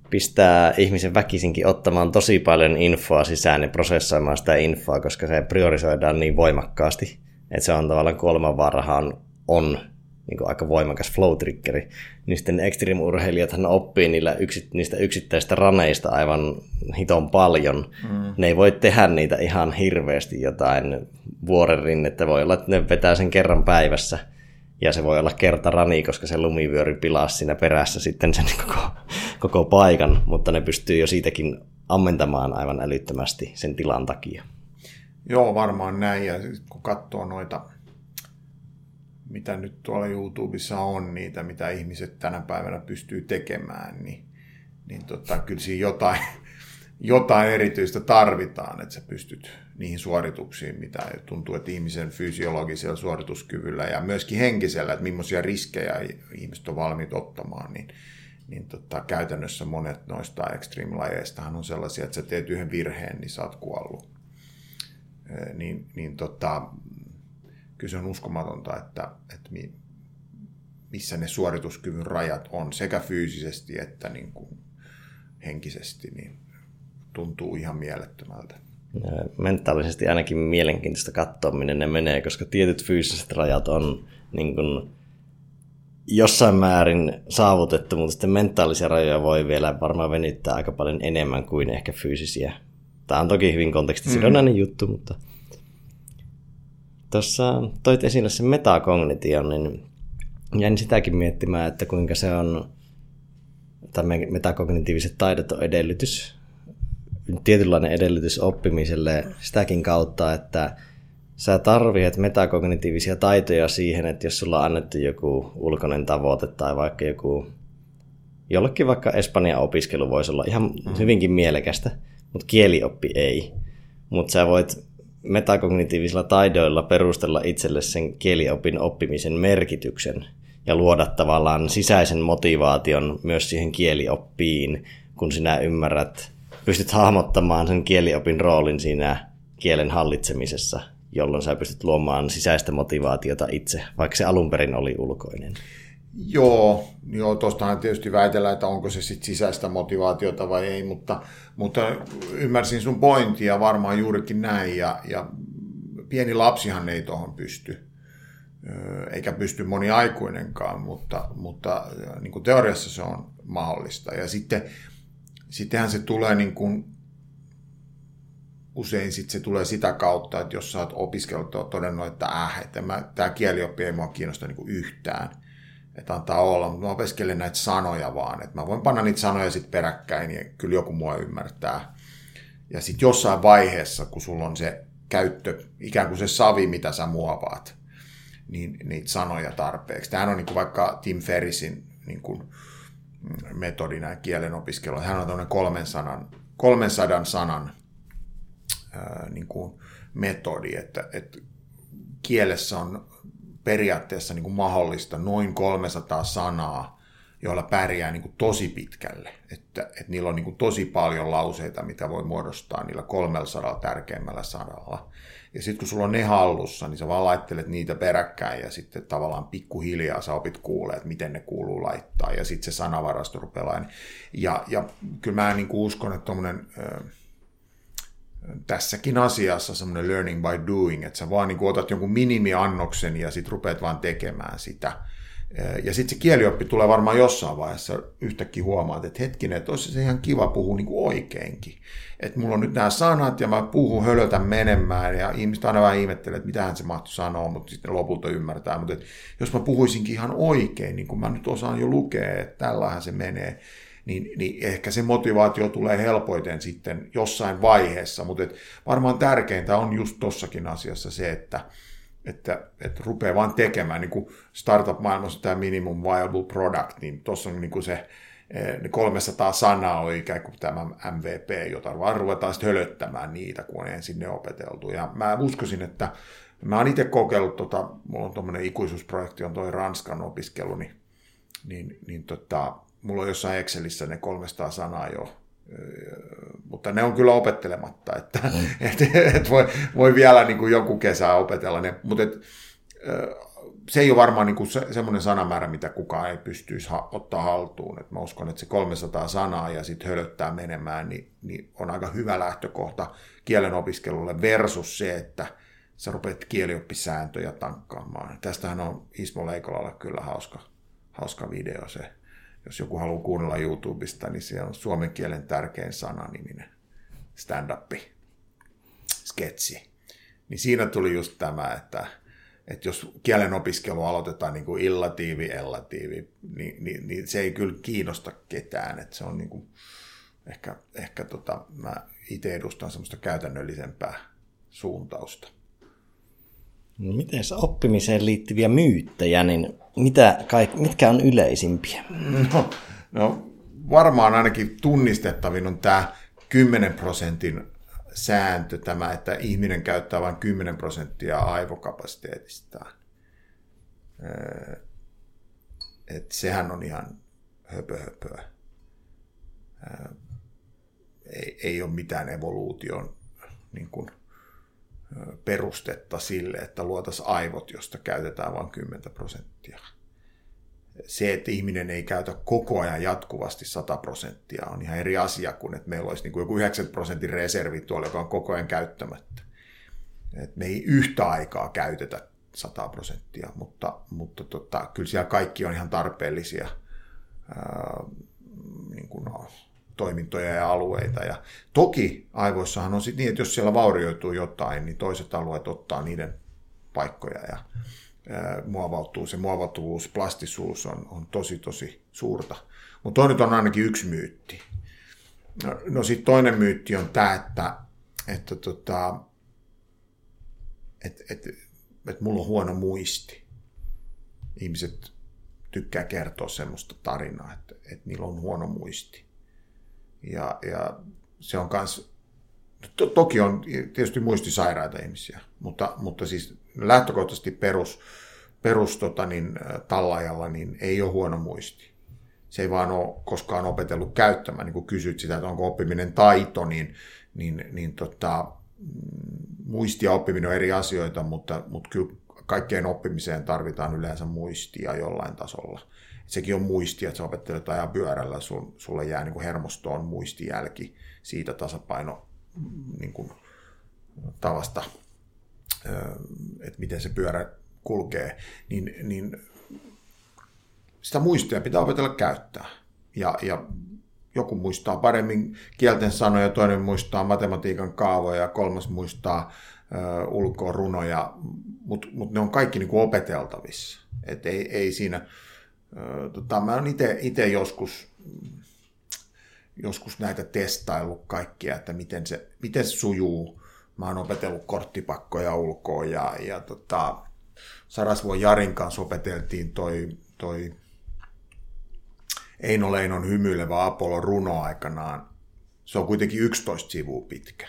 pistää ihmisen väkisinkin ottamaan tosi paljon infoa sisään ja prosessoimaan sitä infoa, koska se priorisoidaan niin voimakkaasti, että se on tavallaan kuolemanvaarahan on niin kuin aika voimakas flow triggeri, niin sitten extreme-urheilijathan oppii niillä yksi, niistä yksittäistä raneista aivan hiton paljon. Mm. Ne ei voi tehdä niitä ihan hirveästi jotain vuoren että voi olla, että ne vetää sen kerran päivässä – ja se voi olla kerta rani, koska se lumivyöry pilaa siinä perässä sitten sen koko, koko paikan, mutta ne pystyy jo siitäkin ammentamaan aivan älyttömästi sen tilan takia.
Joo, varmaan näin. Ja kun katsoo noita, mitä nyt tuolla YouTubessa on, niitä, mitä ihmiset tänä päivänä pystyy tekemään, niin, niin tota, kyllä siinä jotain, [LAUGHS] jotain erityistä tarvitaan, että sä pystyt niihin suorituksiin, mitä tuntuu, että ihmisen fysiologisella suorituskyvyllä ja myöskin henkisellä, että millaisia riskejä ihmiset on valmiit ottamaan, niin, niin tota, käytännössä monet noista extreme-lajeistahan on sellaisia, että sä teet yhden virheen, niin sä oot kuollut. Niin, niin tota, kyllä se on uskomatonta, että, että mi, missä ne suorituskyvyn rajat on sekä fyysisesti että niin kuin henkisesti, niin tuntuu ihan mielettömältä
mentaalisesti ainakin mielenkiintoista katsoa, minne ne menee, koska tietyt fyysiset rajat on niin kuin jossain määrin saavutettu, mutta sitten mentaalisia rajoja voi vielä varmaan venyttää aika paljon enemmän kuin ehkä fyysisiä. Tämä on toki hyvin kontekstisidonnainen mm. juttu, mutta tuossa toit esille sen metakognition, niin jäin sitäkin miettimään, että kuinka se on, tai metakognitiiviset taidot on edellytys tietynlainen edellytys oppimiselle sitäkin kautta, että sä tarvitset metakognitiivisia taitoja siihen, että jos sulla on annettu joku ulkoinen tavoite tai vaikka joku, jollekin vaikka Espanjan opiskelu voisi olla ihan mm. hyvinkin mielekästä, mutta kielioppi ei. Mutta sä voit metakognitiivisilla taidoilla perustella itselle sen kieliopin oppimisen merkityksen ja luoda tavallaan sisäisen motivaation myös siihen kielioppiin, kun sinä ymmärrät pystyt hahmottamaan sen kieliopin roolin siinä kielen hallitsemisessa, jolloin sä pystyt luomaan sisäistä motivaatiota itse, vaikka se alun perin oli ulkoinen.
Joo, joo tuostahan tietysti väitellään, että onko se sit sisäistä motivaatiota vai ei, mutta, mutta ymmärsin sun pointia varmaan juurikin näin, ja, ja pieni lapsihan ei tuohon pysty, eikä pysty moni aikuinenkaan, mutta, mutta niin kuin teoriassa se on mahdollista. Ja sitten sittenhän se tulee niin kuin usein sit se tulee sitä kautta, että jos sä oot opiskellut todennut, että äh, että mä, tämä kielioppi ei mua kiinnosta niin yhtään, että antaa olla, mutta mä opiskelen näitä sanoja vaan, että mä voin panna niitä sanoja sitten peräkkäin, niin kyllä joku mua ymmärtää. Ja sitten jossain vaiheessa, kun sulla on se käyttö, ikään kuin se savi, mitä sä muovaat, niin niitä sanoja tarpeeksi. Tämähän on niin kuin vaikka Tim Ferrisin niin kuin metodi näin kielen opiskelua. Hän on tämmöinen 300, 300 sanan ää, niin kuin metodi, että, että kielessä on periaatteessa niin kuin mahdollista noin 300 sanaa, joilla pärjää niin kuin tosi pitkälle. Että, että niillä on niin kuin tosi paljon lauseita, mitä voi muodostaa niillä 300 tärkeimmällä sanalla. Ja sitten kun sulla on ne hallussa, niin sä vaan laittelet niitä peräkkäin ja sitten tavallaan pikkuhiljaa sä opit kuulee, että miten ne kuuluu laittaa. Ja sitten se sanavarasto rupeaa. Ja, ja kyllä mä niin kuin uskon, että tuommoinen tässäkin asiassa semmoinen learning by doing, että sä vaan niin otat jonkun minimiannoksen ja sitten rupeat vaan tekemään sitä. Ja sitten se kielioppi tulee varmaan jossain vaiheessa yhtäkkiä huomaat, että hetkinen, että olisi se ihan kiva puhua niin kuin oikeinkin. Että mulla on nyt nämä sanat ja mä puhun, hölötän menemään ja ihmiset aina vähän ihmettelee, että mitähän se mahtoi sanoa, mutta sitten lopulta ymmärtää. Mutta jos mä puhuisinkin ihan oikein, niin kuin mä nyt osaan jo lukea, että tällähän se menee, niin, niin ehkä se motivaatio tulee helpoiten sitten jossain vaiheessa, mutta et varmaan tärkeintä on just tossakin asiassa se, että, että, että rupeaa vaan tekemään, niin kuin startup-maailmassa tämä minimum viable product, niin tuossa on niin kuin se eh, ne 300 sanaa on ikään kuin tämä MVP, jota vaan ruvetaan sitten hölöttämään niitä, kun on ensin ne opeteltu. Ja mä uskoisin, että mä oon itse kokeillut, tota, mulla on tuommoinen ikuisuusprojekti, on toi Ranskan opiskelu, niin, niin, niin tota, mulla on jossain Excelissä ne 300 sanaa jo, mutta ne on kyllä opettelematta, että mm. [LAUGHS] et, et voi, voi vielä niin kuin joku kesä opetella ne, mutta et, se ei ole varmaan niin kuin se, semmoinen sanamäärä, mitä kukaan ei pystyisi ha- ottaa haltuun. Et mä uskon, että se 300 sanaa ja sitten hölöttää menemään, niin, niin on aika hyvä lähtökohta kielen opiskelulle versus se, että sä rupeat kielioppisääntöjä tankkaamaan. Tästähän on Ismo Leikolalla kyllä hauska, hauska video se jos joku haluaa kuunnella YouTubesta, niin siellä on suomen kielen tärkein sana-niminen stand-up, sketsi. Niin siinä tuli just tämä, että, että jos kielen opiskelu aloitetaan niin kuin illatiivi, ellatiivi, niin, niin, niin, se ei kyllä kiinnosta ketään. Että se on niin kuin, ehkä, ehkä tota, mä itse edustan semmoista käytännöllisempää suuntausta.
No, miten oppimiseen liittyviä myyttejä, niin mitä kaik, mitkä on yleisimpiä?
No, no varmaan ainakin tunnistettavin on tämä 10 prosentin sääntö, tämä, että ihminen käyttää vain 10 prosenttia aivokapasiteetistaan. Et sehän on ihan höpö höpöä. Ei, ei ole mitään evoluution niin kuin, perustetta sille, että luotaisiin aivot, josta käytetään vain 10 prosenttia. Se, että ihminen ei käytä koko ajan jatkuvasti 100 prosenttia, on ihan eri asia kuin, että meillä olisi niin kuin joku 90 prosentin reservi tuolla, joka on koko ajan käyttämättä. Et me ei yhtä aikaa käytetä 100 prosenttia, mutta, mutta tota, kyllä siellä kaikki on ihan tarpeellisia ää, niin kuin, no, toimintoja ja alueita. Ja toki aivoissahan on sitten niin, että jos siellä vaurioituu jotain, niin toiset alueet ottaa niiden paikkoja ja muovautuu. Se muovautuvuus, plastisuus on, on tosi, tosi suurta. Mutta toi nyt on ainakin yksi myytti. No, no sitten toinen myytti on tämä, että, että tota, et, et, et mulla on huono muisti. Ihmiset tykkää kertoa semmoista tarinaa, että, että niillä on huono muisti. Ja, ja se on myös, to, toki on tietysti muistisairaita ihmisiä, mutta, mutta siis lähtökohtaisesti perus, perus tota, niin, tallajalla niin ei ole huono muisti. Se ei vaan ole koskaan opetellut käyttämään, niin kun kysyt sitä, että onko oppiminen taito, niin, niin, niin tota, muisti ja oppiminen on eri asioita, mutta, mutta kyllä kaikkeen oppimiseen tarvitaan yleensä muistia jollain tasolla sekin on muisti, että sä opettelet ajaa pyörällä, sun, sulle jää niin kuin hermostoon muistijälki siitä tasapaino niin kuin, tavasta, että miten se pyörä kulkee, niin, niin sitä muistia pitää opetella käyttää. Ja, ja joku muistaa paremmin kielten sanoja, toinen muistaa matematiikan kaavoja ja kolmas muistaa ö, ulkoa runoja, mutta mut ne on kaikki niin kuin opeteltavissa. Et ei, ei siinä, tota, mä oon itse joskus, joskus näitä testaillut kaikkia, että miten se, miten se sujuu. Mä oon opetellut korttipakkoja ulkoa ja, ja tota, Sarasvuon Jarin kanssa opeteltiin toi, toi Eino Leinon hymyilevä Apollo runo aikanaan. Se on kuitenkin 11 sivua pitkä.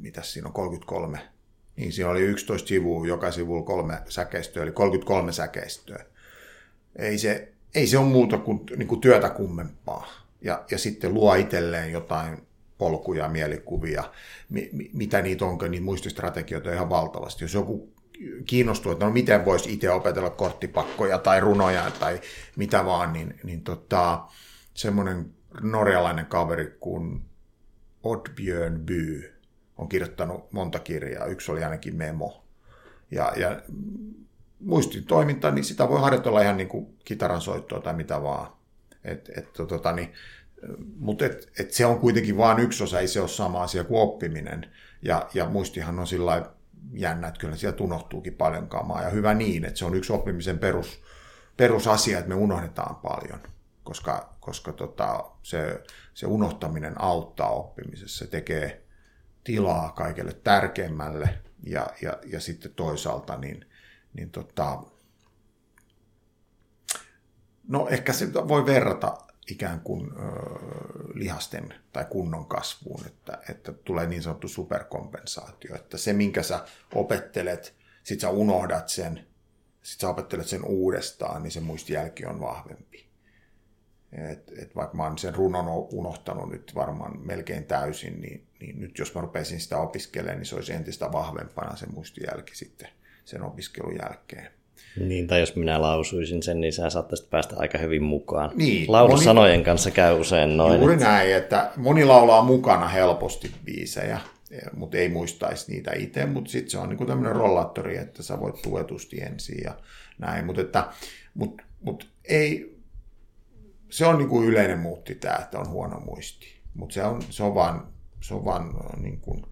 Mitäs siinä on, 33? Niin, siinä oli 11 sivua, joka sivulla kolme säkeistöä, eli 33 säkeistöä. Ei se, ei se ole muuta kuin, niin kuin työtä kummempaa. Ja, ja sitten luo itselleen jotain polkuja, mielikuvia, mi, mitä niitä onko, niin muististrategioita ihan valtavasti. Jos joku kiinnostuu, että no miten voisi itse opetella korttipakkoja tai runoja tai mitä vaan, niin, niin tota, semmoinen norjalainen kaveri kuin Oddbjörn By on kirjoittanut monta kirjaa. Yksi oli ainakin memo. Ja, ja muistitoiminta, niin sitä voi harjoitella ihan niin kuin kitaran soittoa tai mitä vaan. Et, et, tota, niin, mutta et, et se on kuitenkin vain yksi osa, ei se ole sama asia kuin oppiminen. Ja, ja muistihan on sillä jännä, että kyllä sieltä unohtuukin paljon kamaa. Ja hyvä niin, että se on yksi oppimisen perus, perusasia, että me unohdetaan paljon, koska, koska tota, se, se unohtaminen auttaa oppimisessa. Se tekee tilaa kaikelle tärkeimmälle ja, ja, ja sitten toisaalta niin, niin tota, no ehkä se voi verrata ikään kuin ö, lihasten tai kunnon kasvuun, että, että tulee niin sanottu superkompensaatio, että se minkä sä opettelet, sit sä unohdat sen, sit sä opettelet sen uudestaan, niin se muistijälki on vahvempi. Et, et vaikka mä oon sen runon unohtanut nyt varmaan melkein täysin, niin, niin nyt jos mä rupeisin sitä opiskelemaan, niin se olisi entistä vahvempana se muistijälki sitten sen opiskelun jälkeen.
Niin, tai jos minä lausuisin sen, niin sä saattaisit päästä aika hyvin mukaan.
Niin,
Laulusanojen moni... kanssa käy usein noin.
Juuri näin, että moni laulaa mukana helposti biisejä, mutta ei muistaisi niitä itse, mutta sitten se on niinku tämmöinen rollaattori, että sä voit tuetusti ensin ja näin, mutta että, mut, mut ei, se on niinku yleinen muutti tämä, että on huono muisti, mutta se on, se on vaan, se on vaan niin kuin,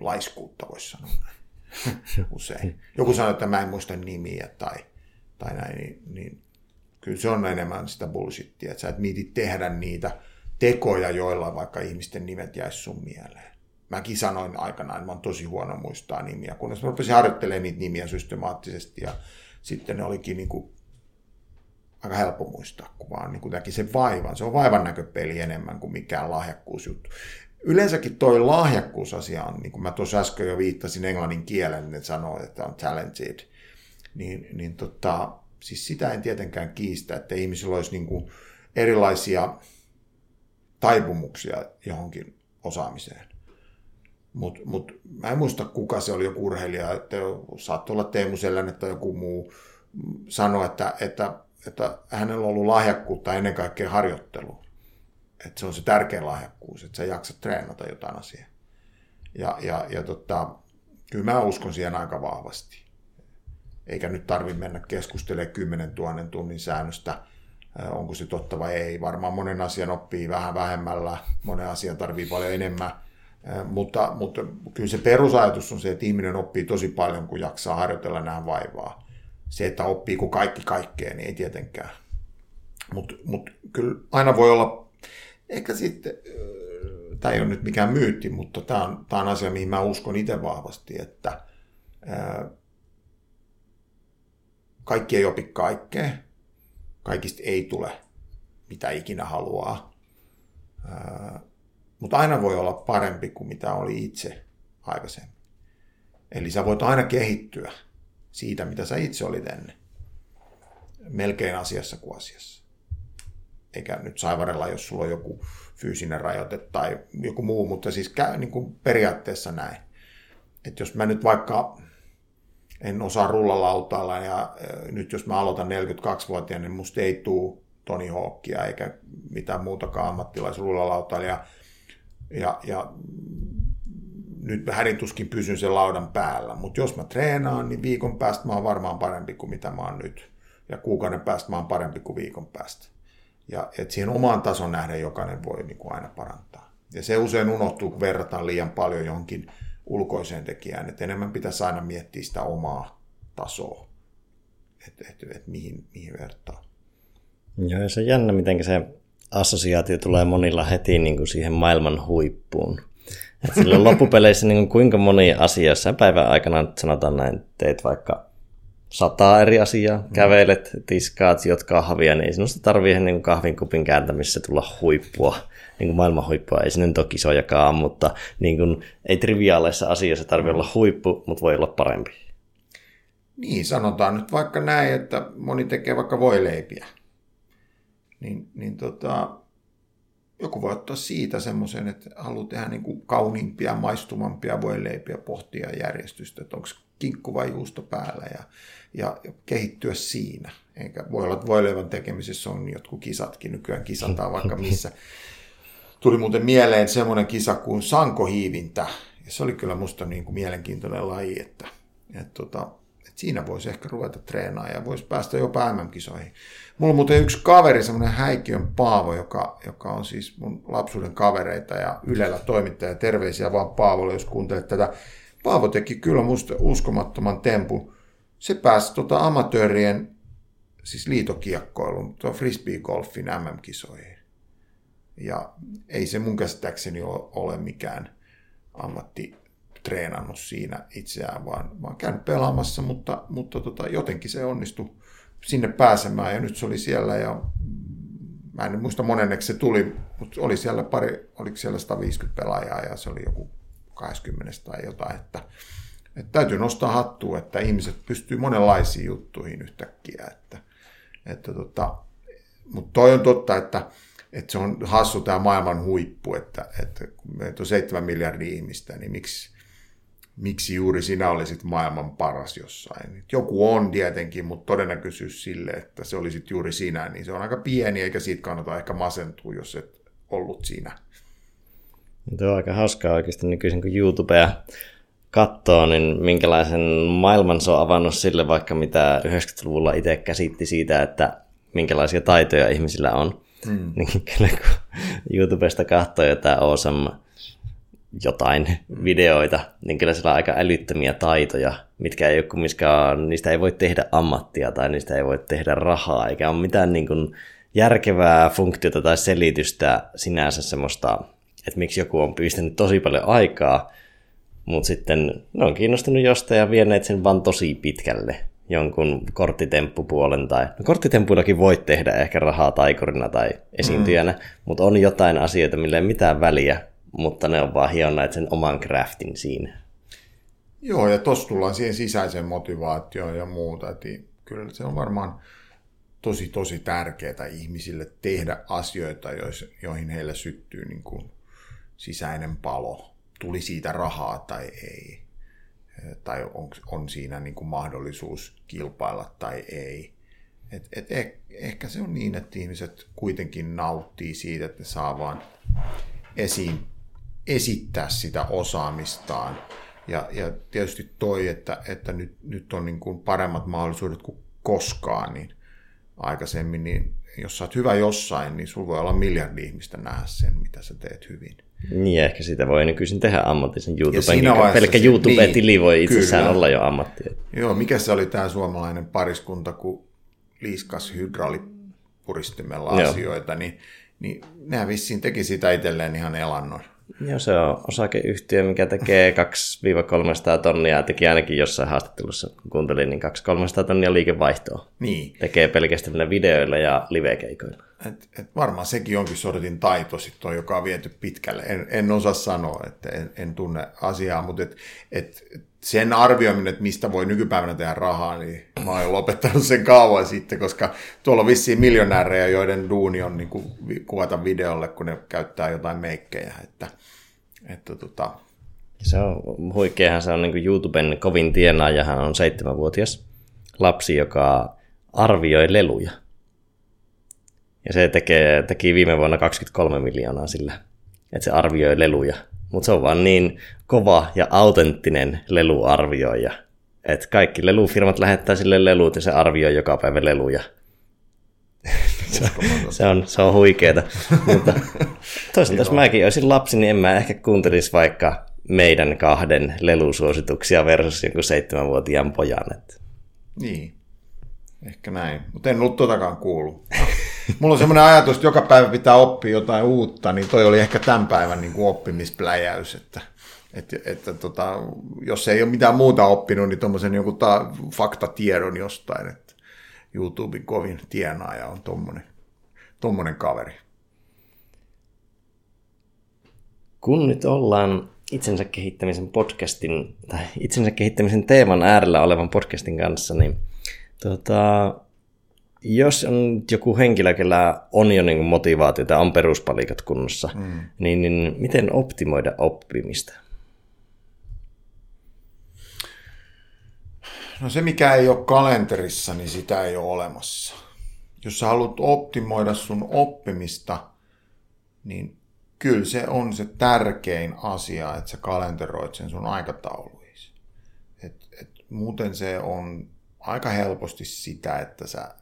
laiskuutta, voisi sanoa [LAUGHS] usein. Joku sanoo, että mä en muista nimiä tai, tai näin, niin, niin kyllä se on enemmän sitä bullshittia, että sä et mieti tehdä niitä tekoja, joilla vaikka ihmisten nimet jäisi sun mieleen. Mäkin sanoin aikanaan, että mä oon tosi huono muistaa nimiä, kunnes mä rupesin harjoittelemaan niitä nimiä systemaattisesti ja sitten ne olikin niin kuin aika helppo muistaa, kun vaan niin kuin näki sen vaivan. Se on vaivan näköpeli enemmän kuin mikään lahjakkuusjuttu yleensäkin toi lahjakkuusasia on, niin kuin mä tuossa äsken jo viittasin englannin kielen, että sanoo, että on talented, niin, niin tota, siis sitä en tietenkään kiistä, että ihmisillä olisi niin kuin erilaisia taipumuksia johonkin osaamiseen. Mutta mut, mä en muista, kuka se oli joku urheilija, että saattoi olla Teemu Selänne tai joku muu, sanoi, että, että, että hänellä on ollut lahjakkuutta ennen kaikkea harjoittelu että se on se tärkein lahjakkuus, että sä jaksat treenata jotain asiaa. Ja, ja, ja tota, kyllä mä uskon siihen aika vahvasti. Eikä nyt tarvi mennä keskustelemaan 10 000 tunnin säännöstä, onko se totta vai ei. Varmaan monen asian oppii vähän vähemmällä, monen asian tarvii paljon enemmän. Mutta, mutta kyllä se perusajatus on se, että ihminen oppii tosi paljon, kun jaksaa harjoitella nämä vaivaa. Se, että oppii kuin kaikki kaikkea, niin ei tietenkään. Mutta mut kyllä aina voi olla Ehkä sitten, tämä ei ole nyt mikään myytti, mutta tämä on, tämä on asia, mihin mä uskon itse vahvasti, että kaikki ei opi kaikkea, kaikista ei tule mitä ikinä haluaa, mutta aina voi olla parempi kuin mitä oli itse aikaisemmin. Eli sä voit aina kehittyä siitä, mitä sä itse olit ennen. Melkein asiassa kuin asiassa eikä nyt saivarella, jos sulla on joku fyysinen rajoite tai joku muu, mutta siis käy niin kuin periaatteessa näin. Että jos mä nyt vaikka en osaa rullalautailla ja nyt jos mä aloitan 42-vuotiaana, niin musta ei tule Toni Hawkia eikä mitään muutakaan ammattilaisrullalautailija. Ja, ja nyt härintuskin pysyn sen laudan päällä, mutta jos mä treenaan, niin viikon päästä mä oon varmaan parempi kuin mitä mä oon nyt. ja kuukauden päästä mä oon parempi kuin viikon päästä. Ja että siihen omaan tason nähden jokainen voi niin kuin aina parantaa. Ja se usein unohtuu, kun verrataan liian paljon johonkin ulkoiseen tekijään, että enemmän pitäisi aina miettiä sitä omaa tasoa, että et, et, mihin, mihin vertaa.
Joo, ja se on jännä, miten se assosiaatio tulee monilla heti niin kuin siihen maailman huippuun. Silloin loppupeleissä niin kuin kuinka moni asia jossain päivän aikana, sanotaan näin, teet vaikka sata eri asiaa, mm. kävelet, tiskaat, jotka havia, niin ei sinusta tarvitse niin kahvinkupin kääntämisessä tulla huippua, niin kuin maailman huippua, ei sinne toki sojakaan, mutta niin kuin, ei triviaaleissa asioissa tarvitse olla huippu, mutta voi olla parempi.
Niin, sanotaan nyt vaikka näin, että moni tekee vaikka voileipiä. Niin, niin tota, joku voi ottaa siitä semmoisen, että haluaa tehdä niin kuin kauniimpia, maistumampia voileipiä, pohtia järjestystä, että onko kinkku vai juusto päällä ja, ja kehittyä siinä. Eikä voi olla, että voileivän tekemisessä on jotkut kisatkin, nykyään kisataan vaikka [LAUGHS] missä. Tuli muuten mieleen semmoinen kisa kuin sankohiivintä, ja se oli kyllä musta niin kuin mielenkiintoinen laji, että, että, tota, siinä voisi ehkä ruveta treenaamaan ja voisi päästä jopa MM-kisoihin. Mulla on muuten yksi kaveri, semmoinen Häikiön Paavo, joka, joka on siis mun lapsuuden kavereita ja Ylellä toimittaja. Terveisiä vaan Paavolle, jos kuuntelet tätä. Paavo teki kyllä musta uskomattoman tempu. Se pääsi tota amatöörien, siis liitokiekkoilun, tuo frisbee-golfin MM-kisoihin. Ja ei se mun käsittääkseni ole mikään ammatti treenannut siinä itseään, vaan, vaan käynyt pelaamassa, mutta, mutta tota, jotenkin se onnistui sinne pääsemään. Ja nyt se oli siellä ja mä en muista monenneksi se tuli, mutta oli siellä pari, oliko siellä 150 pelaajaa ja se oli joku 20 tai jotain, että, että täytyy nostaa hattua, että ihmiset pystyy monenlaisiin juttuihin yhtäkkiä, että, että tota, mutta toi on totta, että, että se on hassu tämä maailman huippu, että, että kun meitä on 7 miljardia ihmistä, niin miksi, miksi juuri sinä olisit maailman paras jossain. Joku on tietenkin, mutta todennäköisyys sille, että se olisit juuri sinä, niin se on aika pieni, eikä siitä kannata ehkä masentua, jos et ollut siinä.
Tuo on aika hauskaa oikeasti nykyisin, kun YouTubea katsoo, niin minkälaisen maailman se on avannut sille, vaikka mitä 90-luvulla itse käsitti siitä, että minkälaisia taitoja ihmisillä on. Mm. Niin kyllä kun YouTubesta katsoo jotain awesome jotain videoita, niin kyllä siellä on aika älyttömiä taitoja, mitkä ei ole kumminkaan, niistä ei voi tehdä ammattia tai niistä ei voi tehdä rahaa, eikä ole mitään niin kuin järkevää funktiota tai selitystä sinänsä semmoista, että miksi joku on pistänyt tosi paljon aikaa, mutta sitten ne on kiinnostunut jostain ja vieneet sen vaan tosi pitkälle jonkun korttitemppupuolen tai... No korttitempuillakin voit tehdä ehkä rahaa taikurina tai esiintyjänä, mm. mutta on jotain asioita, millä ei mitään väliä, mutta ne on vaan hionneet sen oman craftin siinä.
Joo, ja tuossa tullaan siihen sisäiseen motivaatioon ja muuta. Että kyllä se on varmaan tosi, tosi tärkeää ihmisille tehdä asioita, joihin heille syttyy niin kuin sisäinen palo. Tuli siitä rahaa tai ei. Tai on, on siinä niin kuin mahdollisuus kilpailla tai ei. Et, et eh, ehkä se on niin, että ihmiset kuitenkin nauttii siitä, että ne saa vaan esiin esittää sitä osaamistaan. Ja, ja tietysti toi, että, että nyt, nyt on niin kuin paremmat mahdollisuudet kuin koskaan, niin aikaisemmin, niin jos sä oot hyvä jossain, niin sulla voi olla miljardi ihmistä nähdä sen, mitä sä teet hyvin.
Niin, ehkä sitä voi nykyisin tehdä ammatisen YouTuben. Pelkkä YouTube-tili niin, voi itsessään kyllä. olla jo ammatti.
Joo, mikä se oli tämä suomalainen pariskunta, kun liiskas hydraulipuristimella asioita, niin, niin nämä vissiin teki sitä itselleen ihan elannon.
Joo, se on osakeyhtiö, mikä tekee 2-300 tonnia, teki ainakin jossain haastattelussa, kun kuuntelin, niin 2-300 tonnia liikevaihtoa.
Niin.
Tekee pelkästään videoilla ja livekeikoilla.
Et, et varmaan sekin jonkin sortin taito sitten on, joka on viety pitkälle. En, en osaa sanoa, että en, en tunne asiaa, mutta et, et sen arvioiminen, että mistä voi nykypäivänä tehdä rahaa, niin mä oon lopettanut sen kauan sitten, koska tuolla on vissiin miljonäärejä, joiden duuni on niin kuin kuvata videolle, kun ne käyttää jotain meikkejä. Että, että tota...
Se on huikeahan, se on niin kuin YouTuben kovin tienaajahan on seitsemänvuotias lapsi, joka arvioi leluja. Ja se tekee, teki viime vuonna 23 miljoonaa sillä, että se arvioi leluja. Mutta se on vaan niin kova ja autenttinen leluarvioija, että kaikki lelufirmat lähettää sille lelut ja se arvioi joka päivä leluja. se, on, se on huikeeta. Mutta toisaalta jos mäkin olisin lapsi, niin en mä ehkä kuuntelisi vaikka meidän kahden lelusuosituksia versus joku seitsemänvuotiaan pojan.
Niin, ehkä näin. Mutta en ollut totakaan kuullut. Mulla on semmoinen ajatus, että joka päivä pitää oppia jotain uutta, niin toi oli ehkä tämän päivän niin kuin oppimispläjäys, että, että, että tota, jos ei ole mitään muuta oppinut, niin tuommoisen joku ta, faktatiedon jostain, että YouTuben kovin tienaaja on tuommoinen tommonen kaveri.
Kun nyt ollaan itsensä kehittämisen podcastin tai itsensä kehittämisen teeman äärellä olevan podcastin kanssa, niin tota, jos on joku henkilö, kellä on jo niin motivaatiota, on peruspalikat kunnossa, mm. niin, niin miten optimoida oppimista?
No se, mikä ei ole kalenterissa, niin sitä ei ole olemassa. Jos sä haluat optimoida sun oppimista, niin kyllä se on se tärkein asia, että sä kalenteroit sen sun aikatauluisi. Et, et muuten se on aika helposti sitä, että sä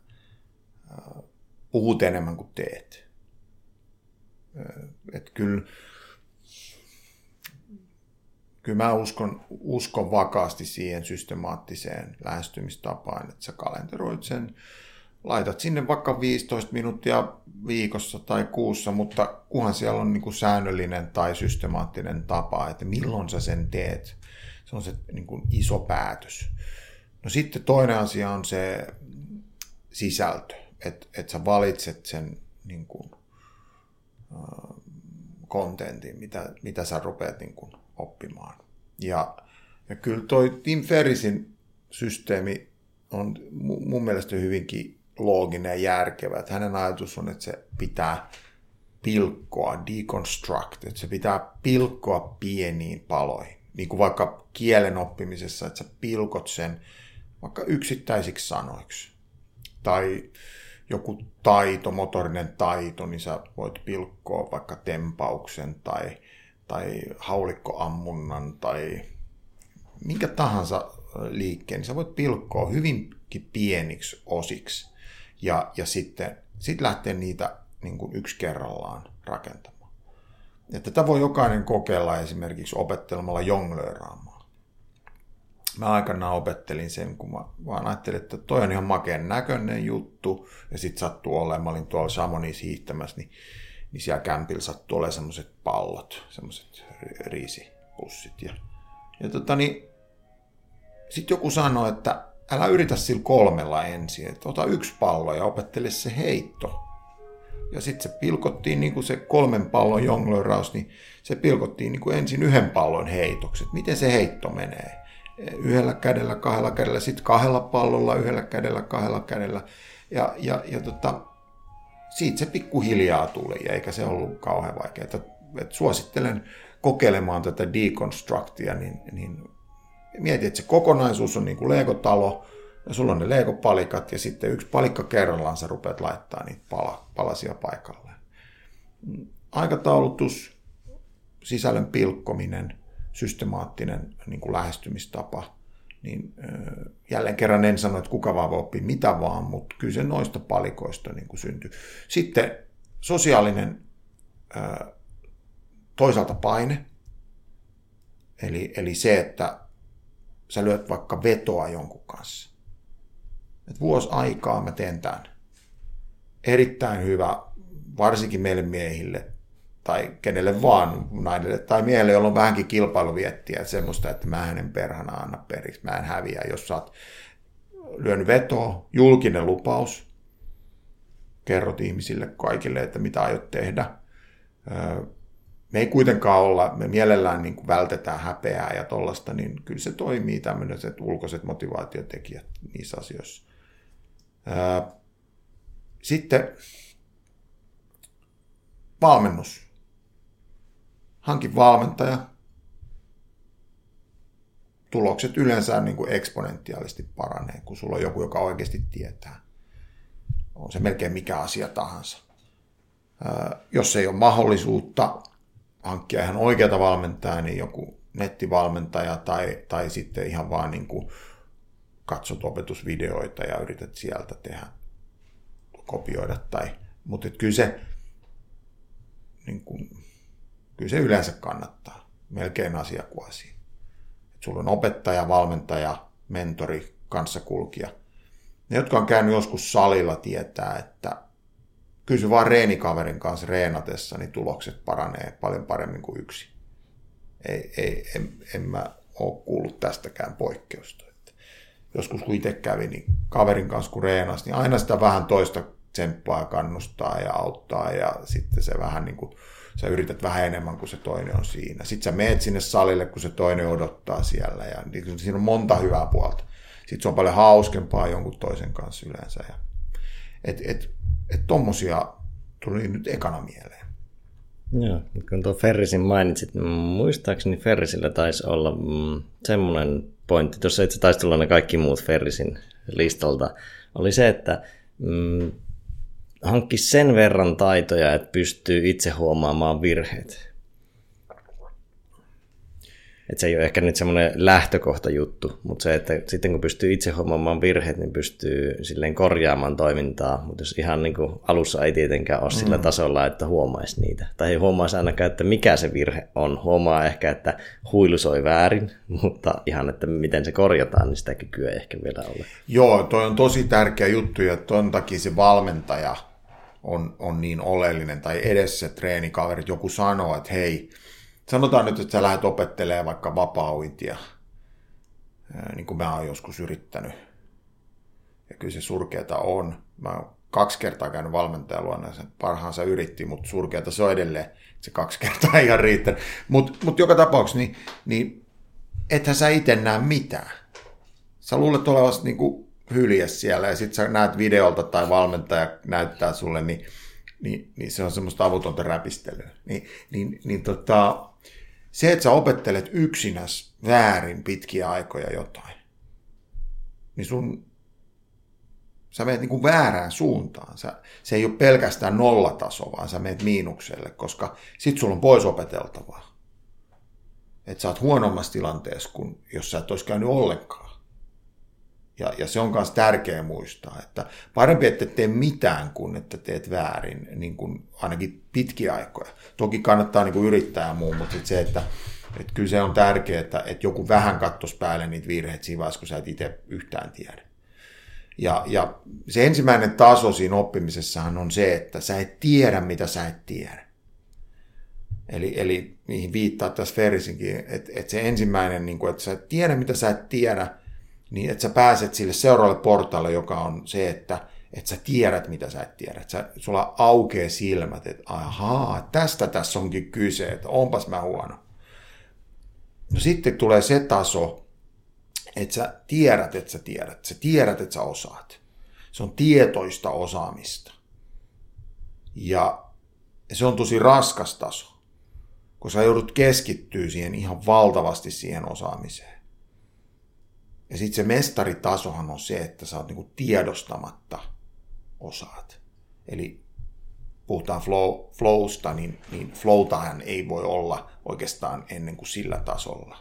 puhut enemmän kuin teet. Et kyllä, kyllä mä uskon, uskon vakaasti siihen systemaattiseen lähestymistapaan, että sä kalenteroit sen, laitat sinne vaikka 15 minuuttia viikossa tai kuussa, mutta kunhan siellä on niin kuin säännöllinen tai systemaattinen tapa, että milloin sä sen teet. Se on se niin kuin iso päätös. No sitten toinen asia on se sisältö että et sä valitset sen niin kuin, äh, kontentin, mitä, mitä sä rupeat niin kuin, oppimaan. Ja, ja kyllä toi Tim Ferrisin systeemi on mun mielestä hyvinkin looginen ja järkevä. Että hänen ajatus on, että se pitää pilkkoa, deconstruct, että se pitää pilkkoa pieniin paloihin. Niin kuin vaikka kielen oppimisessa, että sä pilkot sen vaikka yksittäisiksi sanoiksi. Tai joku taito, motorinen taito, niin sä voit pilkkoa vaikka tempauksen tai, tai haulikkoammunnan tai minkä tahansa liikkeen, niin sä voit pilkkoa hyvinkin pieniksi osiksi ja, ja sitten sit lähteä niitä niin kuin yksi kerrallaan rakentamaan. Ja tätä voi jokainen kokeilla esimerkiksi opettelemalla jonglööraamaan mä aikanaan opettelin sen, kun mä vaan ajattelin, että toi on ihan makeen näköinen juttu, ja sitten sattuu olemaan, mä olin tuolla Samonissa hiihtämässä, niin, niin siellä kämpillä sattuu olemaan semmoiset pallot, semmoiset riisipussit. Ja, ja tota niin, sitten joku sanoi, että älä yritä sillä kolmella ensin, että ota yksi pallo ja opettele se heitto. Ja sitten se pilkottiin niin kuin se kolmen pallon jonglöraus, niin se pilkottiin niin kuin ensin yhden pallon heitokset. Miten se heitto menee? Yhdellä kädellä, kahdella kädellä, sitten kahdella pallolla, yhdellä kädellä, kahdella kädellä. Ja, ja, ja tota, siitä se pikkuhiljaa tuli, eikä se ollut kauhean vaikeaa. Et, suosittelen kokeilemaan tätä deconstructia, niin, niin mieti, että se kokonaisuus on niin kuin Lego-talo, ja sulla on ne Lego-palikat, ja sitten yksi palikka kerrallaan sä rupeat laittaa niitä pala, palasia paikalleen. Aikataulutus, sisällön pilkkominen – systemaattinen niin kuin lähestymistapa, niin jälleen kerran en sano, että kuka vaan voi oppia mitä vaan, mutta kyllä se noista palikoista niin kuin syntyy. Sitten sosiaalinen toisaalta paine, eli, eli se, että sä lyöt vaikka vetoa jonkun kanssa. Et vuosi aikaa mä teen tämän. Erittäin hyvä, varsinkin meille miehille, tai kenelle vaan naiselle tai miehelle, jolla on vähänkin kilpailuviettiä, semmoista, että mä en perhana anna periksi, mä en häviä, jos sä oot lyönyt vetoa, julkinen lupaus, kerrot ihmisille kaikille, että mitä aiot tehdä. Me ei kuitenkaan olla, me mielellään niin kuin vältetään häpeää ja tollasta, niin kyllä se toimii tämmöiset ulkoiset motivaatiotekijät niissä asioissa. Sitten valmennus hankin valmentaja. Tulokset yleensä niin kuin eksponentiaalisesti paranee, kun sulla on joku, joka oikeasti tietää. On se melkein mikä asia tahansa. Jos ei ole mahdollisuutta hankkia ihan oikeata valmentajaa, niin joku nettivalmentaja tai, tai sitten ihan vaan niin kuin katsot opetusvideoita ja yrität sieltä tehdä, kopioida tai, mutta kyllä se, niin kuin, kyllä se yleensä kannattaa, melkein asia kuin asia. Et sulla on opettaja, valmentaja, mentori, kanssakulkija. Ne, jotka on käynyt joskus salilla, tietää, että se vaan reenikaverin kanssa reenatessa, niin tulokset paranee paljon paremmin kuin yksi. Ei, ei, en, en mä ole kuullut tästäkään poikkeusta. Että joskus kun itse kävi, niin kaverin kanssa kun reenasi, niin aina sitä vähän toista tsemppaa kannustaa ja auttaa ja sitten se vähän niin kuin, sä yrität vähän enemmän kuin se toinen on siinä. Sitten sä meet sinne salille, kun se toinen odottaa siellä ja niin siinä on monta hyvää puolta. Sitten se on paljon hauskempaa jonkun toisen kanssa yleensä. Ja, et, et, et tommosia tuli nyt ekana mieleen.
Joo, kun tuo Ferrisin mainitsit, niin muistaakseni Ferrisillä taisi olla mm, semmoinen pointti, tuossa itse taisi tulla ne kaikki muut Ferrisin listalta, oli se, että mm, hankki sen verran taitoja, että pystyy itse huomaamaan virheet. Et se ei ole ehkä nyt semmoinen lähtökohta juttu, mutta se, että sitten kun pystyy itse huomaamaan virheet, niin pystyy silleen korjaamaan toimintaa. Mutta jos ihan niin kuin alussa ei tietenkään ole sillä mm. tasolla, että huomaisi niitä. Tai ei huomaisi ainakaan, että mikä se virhe on. Huomaa ehkä, että huilu soi väärin, [LAUGHS] mutta ihan, että miten se korjataan, niin sitä kykyä ei ehkä vielä ole.
Joo, toi on tosi tärkeä juttu ja ton takia se valmentaja on, on niin oleellinen. Tai edes se treenikaveri, joku sanoo, että hei, sanotaan nyt, että sä lähdet opettelemaan vaikka vapaa-uintia, niin kuin mä oon joskus yrittänyt. Ja kyllä se surkeata on. Mä oon kaksi kertaa käynyt valmentajaluona, sen parhaansa yritti, mutta surkeata se on edelleen. Se kaksi kertaa ei ihan riittänyt. Mutta mut joka tapauksessa, niin, niin ethän sä itse näe mitään. Sä luulet olevasi niin kuin hylje siellä ja sitten sä näet videolta tai valmentaja näyttää sulle, niin, niin, niin se on semmoista avutonta räpistelyä. Niin, niin, niin tota, se, että sä opettelet yksinäs väärin pitkiä aikoja jotain, niin sun, sä menet niin väärään suuntaan. Sä, se ei ole pelkästään nollataso, vaan sä menet miinukselle, koska sit sulla on pois opeteltavaa. Että sä oot huonommassa tilanteessa kuin jos sä et olisi käynyt ollenkaan. Ja, ja se on myös tärkeä muistaa, että parempi, että tee mitään kuin että teet väärin, niin kuin ainakin pitkiä aikoja. Toki kannattaa niin kuin yrittää ja muu, mutta se, että, että kyllä se on tärkeää, että, että joku vähän kattos päälle niitä virheitä siinä vaiheessa, kun sä et itse yhtään tiedä. Ja, ja se ensimmäinen taso siinä oppimisessahan on se, että sä et tiedä, mitä sä et tiedä. Eli, eli niihin viittaa tässä Ferrisinkin, että, että se ensimmäinen, niin kuin, että sä et tiedä, mitä sä et tiedä, niin että sä pääset sille seuraavalle portaalle, joka on se, että, että sä tiedät, mitä sä et tiedä. Sä, sulla aukeaa silmät, että ahaa, tästä tässä onkin kyse, että onpas mä huono. No sitten tulee se taso, että sä tiedät, että sä tiedät. Sä tiedät, että sä osaat. Se on tietoista osaamista. Ja se on tosi raskas taso, kun sä joudut keskittyä siihen ihan valtavasti siihen osaamiseen. Ja sitten se mestaritasohan on se, että sä oot niinku tiedostamatta osaat. Eli puhutaan flow, flowsta, niin, niin flowtahan ei voi olla oikeastaan ennen kuin sillä tasolla.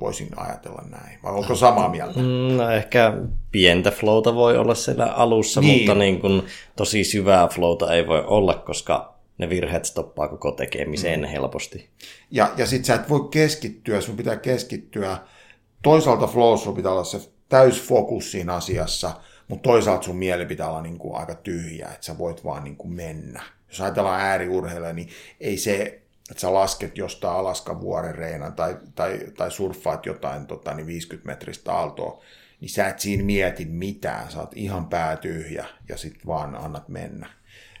Voisin ajatella näin. Vai onko samaa mieltä?
Mm, no ehkä pientä flowta voi olla siellä alussa, niin. mutta niin kun tosi syvää flowta ei voi olla, koska ne virheet stoppaa koko tekemiseen mm. helposti.
Ja, ja sitten sä et voi keskittyä, sun pitää keskittyä toisaalta flow pitää olla se täysfokus siinä asiassa, mutta toisaalta sun mieli pitää olla niin kuin aika tyhjä, että sä voit vaan niin kuin mennä. Jos ajatellaan ääriurheilua, niin ei se, että sä lasket jostain Alaskan vuoren reinan tai, tai, tai surffaat jotain tota, niin 50 metristä aaltoa, niin sä et siinä mieti mitään, sä oot ihan päätyhjä ja sit vaan annat mennä.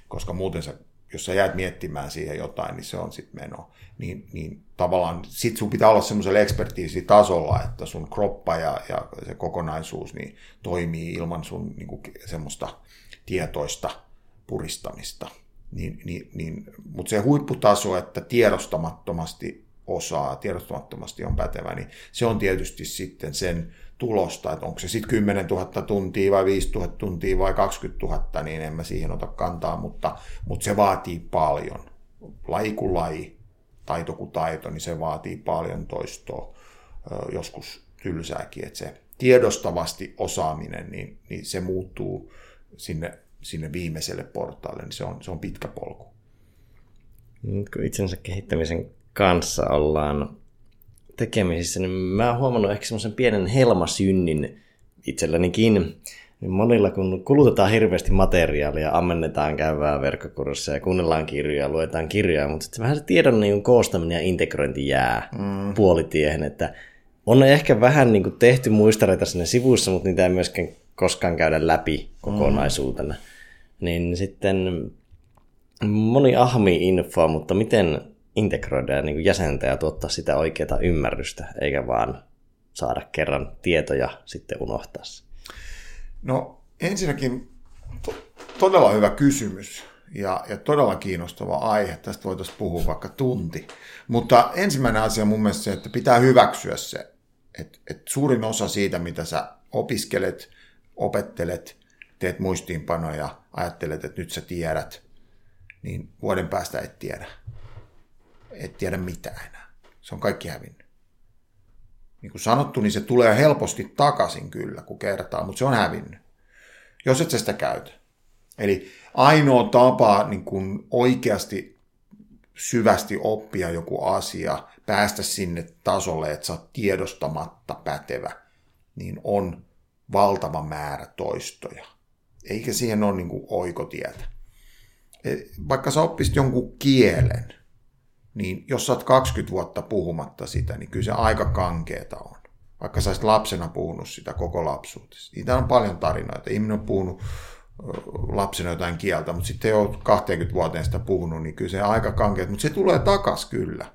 Koska muuten sä, jos sä jäät miettimään siihen jotain, niin se on sitten meno niin, niin tavallaan sit sun pitää olla semmoisella ekspertiisitasolla, että sun kroppa ja, ja se kokonaisuus niin toimii ilman sun niin kuin, semmoista tietoista puristamista. Niin, niin, niin, mutta se huipputaso, että tiedostamattomasti osaa, tiedostamattomasti on pätevä, niin se on tietysti sitten sen tulosta, että onko se sitten 10 000 tuntia vai 5 000 tuntia vai 20 000, niin en mä siihen ota kantaa, mutta, mutta se vaatii paljon. Laji kuin laji, taito kuin taito, niin se vaatii paljon toistoa, joskus tylsääkin, että se, tiedostavasti osaaminen, niin, niin se muuttuu sinne, sinne viimeiselle portaalle, niin se on, se on pitkä polku.
Kun itsensä kehittämisen kanssa ollaan tekemisissä, niin mä oon huomannut ehkä semmoisen pienen helmasynnin itsellänikin. Monilla, kun kulutetaan hirveästi materiaalia, ammennetaan käyvää verkkokursseja, kuunnellaan kirjoja, luetaan kirjoja, mutta sitten vähän se tiedon niin koostaminen ja integrointi jää mm. puolitiehen, että on ehkä vähän niin kuin tehty muistareita sinne sivussa, mutta niitä ei myöskään koskaan käydä läpi kokonaisuutena. Mm. Niin sitten moni ahmi infoa, mutta miten integroida ja niin jäsentää ja tuottaa sitä oikeaa ymmärrystä, eikä vaan saada kerran tietoja sitten unohtaa se?
No ensinnäkin to- todella hyvä kysymys ja, ja todella kiinnostava aihe. Tästä voitaisiin puhua vaikka tunti. Mutta ensimmäinen asia mun mielestä se, että pitää hyväksyä se, että, että suurin osa siitä, mitä sä opiskelet, opettelet, teet muistiinpanoja, ajattelet, että nyt sä tiedät, niin vuoden päästä et tiedä. Et tiedä mitään enää. Se on kaikki hävinnyt. Niin kuin sanottu, niin se tulee helposti takaisin kyllä, kun kertaa, mutta se on hävinnyt. Jos et sä sitä käytä. Eli ainoa tapa niin kuin oikeasti syvästi oppia joku asia, päästä sinne tasolle, että sä oot tiedostamatta pätevä, niin on valtava määrä toistoja. Eikä siihen ole niin oikotietä. E, vaikka sä oppisit jonkun kielen, niin jos sä oot 20 vuotta puhumatta sitä, niin kyllä se aika kankeeta on. Vaikka sä lapsena puhunut sitä koko lapsuutesi. Niitä on paljon tarinoita. Ihminen on puhunut lapsena jotain kieltä, mutta sitten jo 20 vuoteen sitä puhunut, niin kyllä se aika kankeeta. Mutta se tulee takas kyllä.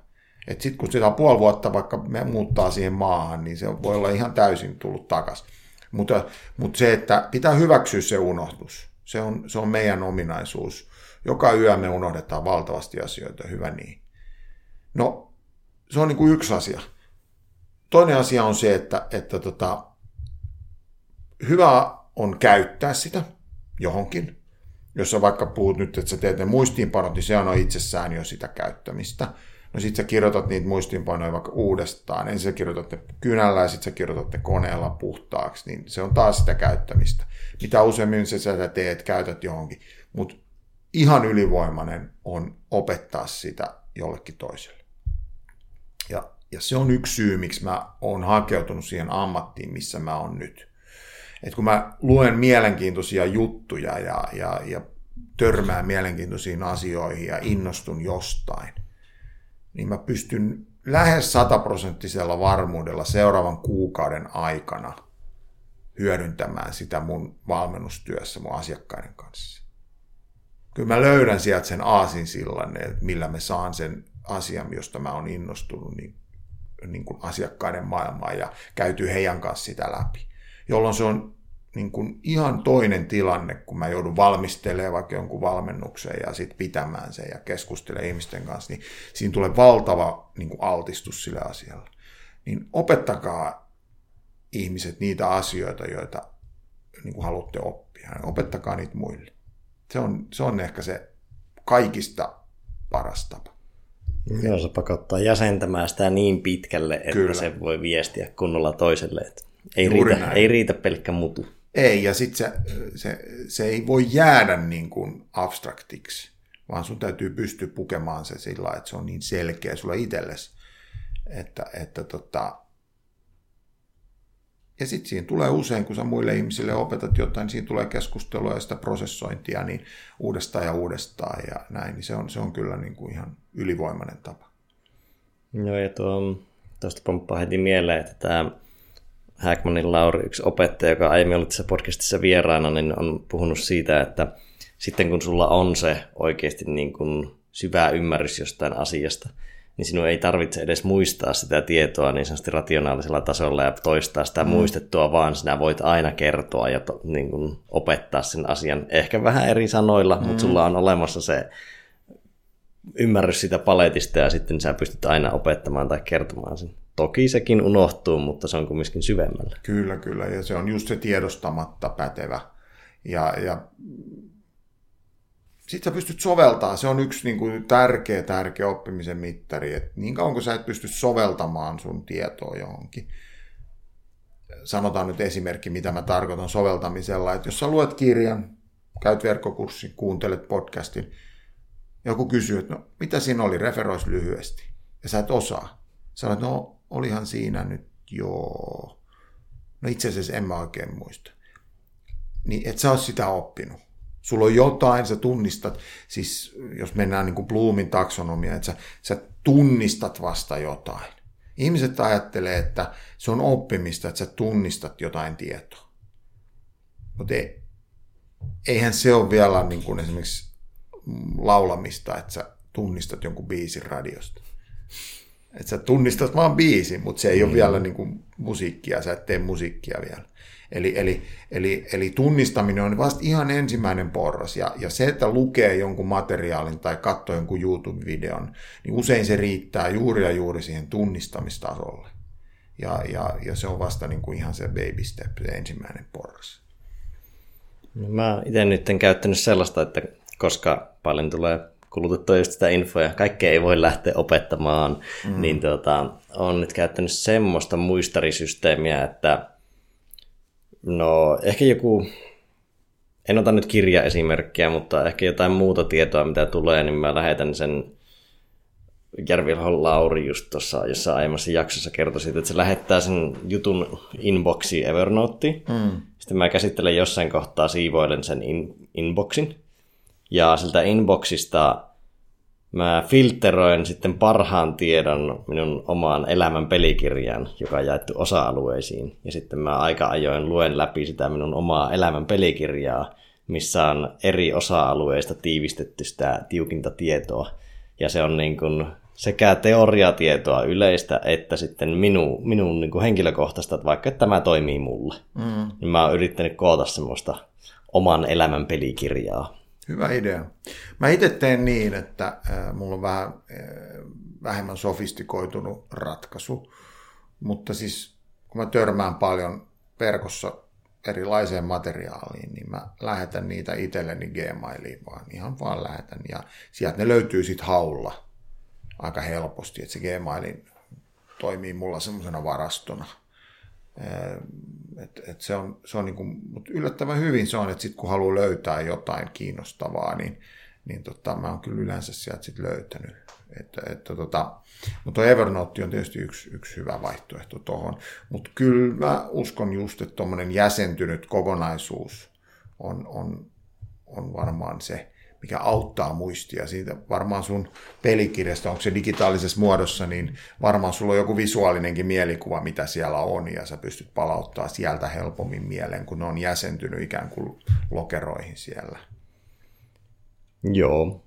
Että sitten kun sitä puoli vuotta vaikka me muuttaa siihen maahan, niin se voi olla ihan täysin tullut takas. Mutta, mutta se, että pitää hyväksyä se unohdus. Se on, se on meidän ominaisuus. Joka yö me unohdetaan valtavasti asioita, hyvä niin. No, se on niin kuin yksi asia. Toinen asia on se, että, että tota, hyvä on käyttää sitä johonkin. Jos sä vaikka puhut nyt, että sä teet ne muistiinpanot, niin se on itsessään jo sitä käyttämistä. No sit sä kirjoitat niitä muistiinpanoja vaikka uudestaan. Ensin sä kirjoitat ne kynällä ja sit sä kirjoitat ne koneella puhtaaksi, niin se on taas sitä käyttämistä. Mitä useammin sä sitä teet, käytät johonkin. Mutta ihan ylivoimainen on opettaa sitä jollekin toiselle. Ja, ja se on yksi syy, miksi mä oon hakeutunut siihen ammattiin, missä mä oon nyt. Et kun mä luen mielenkiintoisia juttuja ja, ja, ja törmään mielenkiintoisiin asioihin ja innostun jostain, niin mä pystyn lähes sataprosenttisella varmuudella seuraavan kuukauden aikana hyödyntämään sitä mun valmennustyössä mun asiakkaiden kanssa. Kyllä mä löydän sieltä sen aasinsillan, että millä me saan sen asian, josta mä oon innostunut, niin, niin kuin asiakkaiden maailmaan ja käyty heidän kanssa sitä läpi. Jolloin se on niin kuin ihan toinen tilanne, kun mä joudun valmistelemaan vaikka jonkun valmennuksen ja sitten pitämään sen ja keskustelemaan ihmisten kanssa, niin siinä tulee valtava niin kuin altistus sille asialle. Niin opettakaa ihmiset niitä asioita, joita niin kuin haluatte oppia. Opettakaa niitä muille. Se on, se on ehkä se kaikista paras tapa.
Joo, se pakottaa jäsentämään sitä niin pitkälle, että Kyllä. se voi viestiä kunnolla toiselle. Että ei, riitä, ei riitä pelkkä mutu.
Ei, ja sitten se, se, se ei voi jäädä niin kuin abstraktiksi, vaan sun täytyy pystyä pukemaan se sillä että se on niin selkeä sulle itsellesi. Että, että tota... Ja sitten siinä tulee usein, kun sä muille ihmisille opetat jotain, niin siinä tulee keskustelua ja sitä prosessointia niin uudestaan ja uudestaan ja näin. Niin se on, se on kyllä niin kuin ihan ylivoimainen tapa.
Joo, ja tuo, tuosta pomppaa heti mieleen, että tämä Hackmanin Lauri, yksi opettaja, joka aiemmin ollut tässä podcastissa vieraana, niin on puhunut siitä, että sitten kun sulla on se oikeasti niin kuin syvä ymmärrys jostain asiasta, niin sinun ei tarvitse edes muistaa sitä tietoa niin sanotusti rationaalisella tasolla ja toistaa sitä mm. muistettua, vaan sinä voit aina kertoa ja to, niin kuin opettaa sen asian ehkä vähän eri sanoilla, mm. mutta sulla on olemassa se ymmärrys sitä paletista ja sitten sä pystyt aina opettamaan tai kertomaan sen. Toki sekin unohtuu, mutta se on kumminkin syvemmällä.
Kyllä, kyllä. Ja se on just se tiedostamatta pätevä. Ja, ja sitten sä pystyt soveltaa. Se on yksi niin kuin, tärkeä, tärkeä oppimisen mittari. Et niin kauan kun sä et pysty soveltamaan sun tietoa johonkin, sanotaan nyt esimerkki, mitä mä tarkoitan soveltamisella, että jos sä luet kirjan, käyt verkkokurssin, kuuntelet podcastin, joku kysyy, että no mitä siinä oli, referois lyhyesti, ja sä et osaa. Olet, no olihan siinä nyt joo. No itse asiassa en mä oikein muista. Niin et sä oot sitä oppinut. Sulla on jotain, sä tunnistat, siis jos mennään niin kuin Bloomin taksonomia, että sä, sä tunnistat vasta jotain. Ihmiset ajattelee, että se on oppimista, että sä tunnistat jotain tietoa. Mutta ei, eihän se ole vielä niin kuin esimerkiksi laulamista, että sä tunnistat jonkun biisin radiosta. Että sä tunnistat vaan biisin, mutta se ei mm. ole vielä niin kuin musiikkia, sä et tee musiikkia vielä. Eli, eli, eli, eli tunnistaminen on vasta ihan ensimmäinen porras. Ja, ja se, että lukee jonkun materiaalin tai katsoo jonkun YouTube-videon, niin usein se riittää juuri ja juuri siihen tunnistamistasolle. Ja, ja, ja se on vasta niin kuin ihan se baby step, se ensimmäinen porras.
No mä itse nyt en käyttänyt sellaista, että koska paljon tulee kulutettua just sitä infoa ja kaikkea ei voi lähteä opettamaan, mm. niin tota, on nyt käyttänyt semmoista muistarisysteemiä, että no ehkä joku, en ota nyt kirjaesimerkkiä, mutta ehkä jotain muuta tietoa, mitä tulee, niin mä lähetän sen Järvilhon Lauri just tuossa jossain aiemmassa jaksossa kertoi siitä, että se lähettää sen jutun inboxiin Evernoteen. Mm. Sitten mä käsittelen jossain kohtaa, siivoilen sen in, inboxin. Ja siltä inboxista mä filteroin sitten parhaan tiedon minun omaan elämän pelikirjaan, joka on jaettu osa-alueisiin. Ja sitten mä aika ajoin luen läpi sitä minun omaa elämän pelikirjaa, missä on eri osa-alueista tiivistetty sitä tiukinta tietoa. Ja se on niin kuin sekä teoriatietoa yleistä että sitten minu, minun niin kuin henkilökohtaista, että vaikka tämä toimii mulle. Mm. Niin mä oon yrittänyt koota semmoista oman elämän pelikirjaa.
Hyvä idea. Mä itse teen niin, että mulla on vähän äh, vähemmän sofistikoitunut ratkaisu, mutta siis kun mä törmään paljon verkossa erilaiseen materiaaliin, niin mä lähetän niitä itselleni Gmailiin vaan, ihan vaan lähetän. Ja sieltä ne löytyy sitten haulla aika helposti, että se Gmailin toimii mulla semmoisena varastona. Et, et se on, se on niin kuin, mutta yllättävän hyvin se on, että sit kun haluaa löytää jotain kiinnostavaa, niin, niin tota, mä oon kyllä yleensä sieltä sit löytänyt. Että, että tota, mutta Evernote on tietysti yksi, yksi hyvä vaihtoehto tuohon. Mutta kyllä mä uskon just, että tuommoinen jäsentynyt kokonaisuus on, on, on varmaan se, mikä auttaa muistia. Siitä varmaan sun pelikirjasta, onko se digitaalisessa muodossa, niin varmaan sulla on joku visuaalinenkin mielikuva, mitä siellä on, ja sä pystyt palauttaa sieltä helpommin mieleen, kun ne on jäsentynyt ikään kuin lokeroihin siellä.
Joo.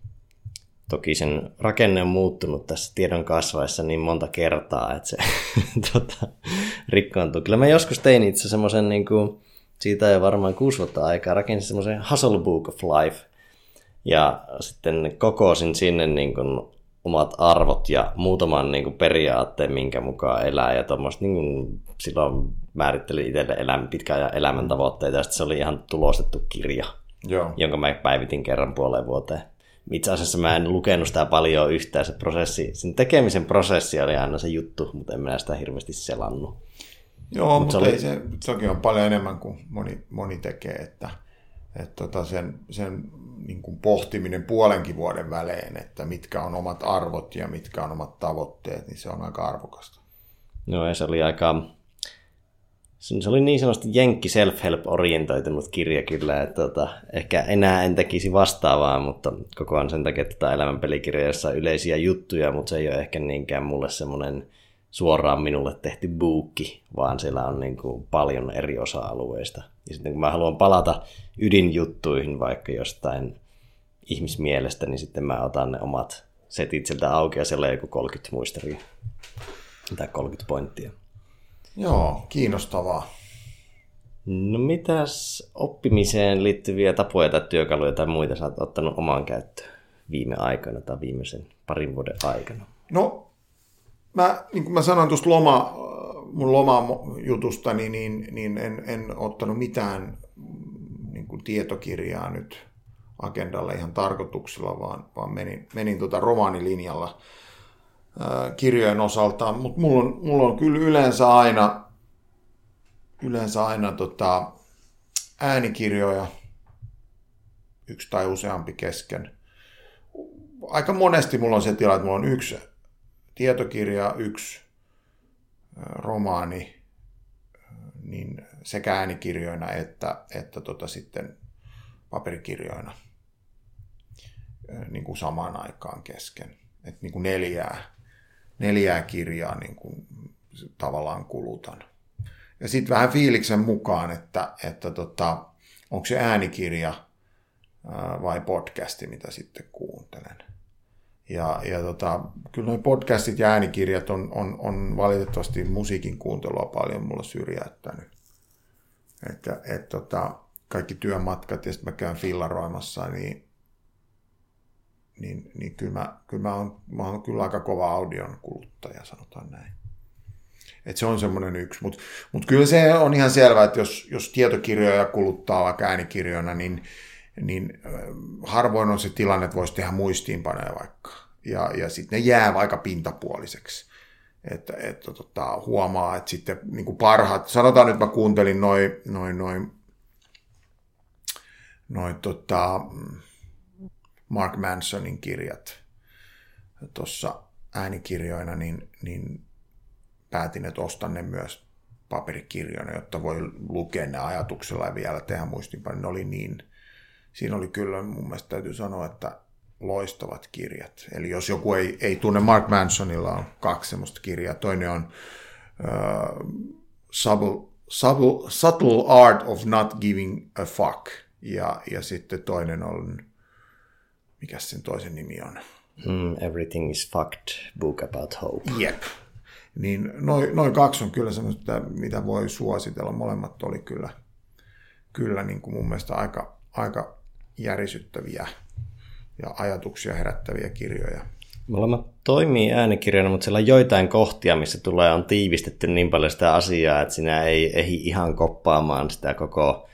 Toki sen rakenne on muuttunut tässä tiedon kasvaessa niin monta kertaa, että se [LAUGHS] tota, rikkoontuu. Kyllä mä joskus tein itse semmoisen, niin kuin, siitä ei varmaan kuusi vuotta aikaa, rakensin semmoisen Hustle Book of Life, ja sitten kokosin sinne niin kuin omat arvot ja muutaman niin kuin periaatteen, minkä mukaan elää. Ja tuommoista niin kuin, silloin määrittelin itselle elämän, pitkään elämän tavoitteita. Ja sitten se oli ihan tulostettu kirja, Joo. jonka mä päivitin kerran puoleen vuoteen. Itse asiassa mä en lukenut sitä paljon yhtään. Se prosessi, sen tekemisen prosessi oli aina se juttu, mutta en minä sitä hirveästi selannut.
Joo, Mut mutta se, oli... se, sekin on paljon enemmän kuin moni, moni tekee, että, että tota sen, sen niin kuin pohtiminen puolenkin vuoden välein, että mitkä on omat arvot ja mitkä on omat tavoitteet, niin se on aika arvokasta.
Joo, ja se oli aika, se oli niin sanotusti jenkki self-help orientoitunut kirja kyllä, että tota, ehkä enää en tekisi vastaavaa, mutta koko ajan sen takia, että tämä elämän pelikirja, jossa on yleisiä juttuja, mutta se ei ole ehkä niinkään mulle semmoinen suoraan minulle tehty buukki, vaan siellä on niin kuin paljon eri osa-alueista. Ja sitten kun mä haluan palata ydinjuttuihin vaikka jostain ihmismielestä, niin sitten mä otan ne omat setit sieltä auki ja siellä on joku 30 muisteria tai 30 pointtia.
Joo, kiinnostavaa.
No mitäs oppimiseen liittyviä tapoja tai työkaluja tai muita sä oot ottanut omaan käyttöön viime aikoina tai viimeisen parin vuoden aikana?
No, mä, niin kuin mä sanoin tuosta loma, mun lomajutusta, niin, niin, niin en, en ottanut mitään niin kuin tietokirjaa nyt agendalle ihan tarkoituksella, vaan, vaan menin, menin tuota romaanilinjalla ää, kirjojen osalta. Mutta mulla on, mulla on kyllä yleensä aina yleensä aina tota, äänikirjoja, yksi tai useampi kesken. Aika monesti mulla on se tila, että mulla on yksi tietokirja, yksi romaani, niin sekä äänikirjoina että, että tota sitten paperikirjoina niin kuin samaan aikaan kesken. Et niin kuin neljää, neljää kirjaa niin kuin tavallaan kulutan. Ja sitten vähän fiiliksen mukaan, että, että tota, onko se äänikirja vai podcasti, mitä sitten kuuntelen. Ja, ja tota, kyllä nuo podcastit ja äänikirjat on, on, on valitettavasti musiikin kuuntelua paljon mulla syrjäyttänyt. Että et, tota, kaikki työmatkat ja sitten mä käyn fillaroimassa, niin, niin, niin kyllä, mä, kyllä mä, oon, mä oon kyllä aika kova audion kuluttaja, sanotaan näin. Et se on semmoinen yksi. Mutta mut kyllä se on ihan selvää, että jos, jos tietokirjoja kuluttaa vaikka äänikirjoina, niin, niin harvoin on se tilanne, että voisi tehdä muistiinpanoja vaikka. Ja, ja sitten ne jää vaikka pintapuoliseksi. Että, että tota, huomaa, että sitten niin kuin parhaat, sanotaan nyt mä kuuntelin noin noi, noi, noi, tota, Mark Mansonin kirjat tuossa äänikirjoina, niin, niin päätin, että ostan ne myös paperikirjoina, jotta voi lukea ne ajatuksella ja vielä tehdä muistinpanoja. Ne oli niin, siinä oli kyllä mun mielestä täytyy sanoa, että loistavat kirjat. Eli jos joku ei, ei tunne Mark Mansonilla on kaksi semmoista kirjaa. Toinen on uh, subtle, subtle, subtle Art of Not Giving a Fuck. Ja, ja sitten toinen on, mikä sen toisen nimi on?
Mm, everything is Fucked, Book About Hope.
Jep. Niin noin noi kaksi on kyllä semmoista, mitä voi suositella. Molemmat oli kyllä, kyllä niin kuin mun mielestä aika, aika järisyttäviä ja ajatuksia herättäviä kirjoja.
Molemmat toimii äänikirjana, mutta siellä on joitain kohtia, missä tulee on tiivistetty niin paljon sitä asiaa, että sinä ei ehdi ihan koppaamaan sitä koko,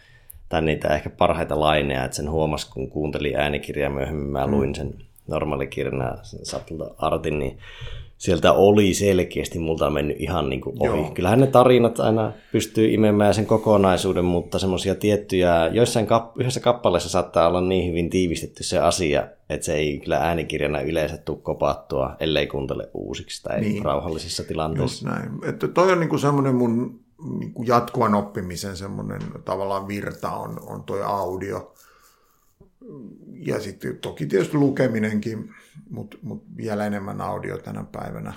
tai niitä ehkä parhaita laineja, että sen huomasi, kun kuuntelin äänikirjaa myöhemmin, mä luin sen normaalikirjana, sen Subtle Artin, niin sieltä oli selkeästi multa mennyt ihan niin kuin ohi. Joo. Kyllähän ne tarinat aina pystyy imemään sen kokonaisuuden, mutta semmoisia tiettyjä, joissain kap, yhdessä kappaleessa saattaa olla niin hyvin tiivistetty se asia, että se ei kyllä äänikirjana yleensä tule kopattua, ellei kuuntele uusiksi tai niin. rauhallisissa tilanteissa.
Just näin. Että toi on niin kuin semmoinen mun niin kuin jatkuvan oppimisen semmoinen tavallaan virta on, on toi audio. Ja sitten toki tietysti lukeminenkin, mutta mut vielä enemmän audio tänä päivänä.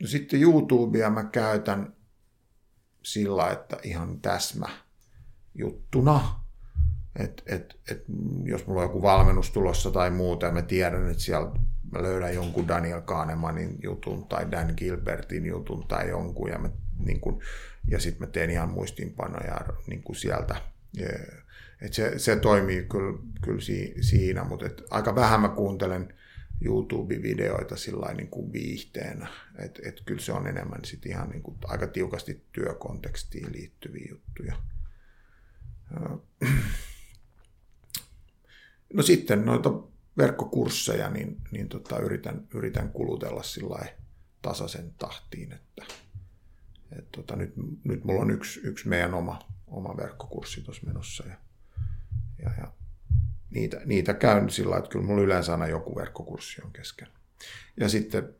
No sitten YouTubea mä käytän sillä, että ihan täsmä juttuna. Et, et, et, jos mulla on joku valmennus tulossa tai muuta ja mä tiedän, että siellä mä löydän jonkun Daniel Kahnemanin jutun tai Dan Gilbertin jutun tai jonkun ja, niin ja sitten mä teen ihan muistinpanoja niin sieltä. Yeah et se, se toimii kyllä, kyllä si, siinä, mutta et aika vähän mä kuuntelen YouTube-videoita niin kuin viihteenä. Et, et kyllä se on enemmän sit ihan niin kuin aika tiukasti työkontekstiin liittyviä juttuja. No sitten noita verkkokursseja, niin, niin tota, yritän, yritän kulutella sillä tasaisen tahtiin, että et tota, nyt, nyt mulla on yksi, yksi meidän oma, oma verkkokurssi tuossa menossa ja ja, ja niitä, niitä käyn sillä että kyllä mulla yleensä aina joku verkkokurssi on kesken. Ja sitten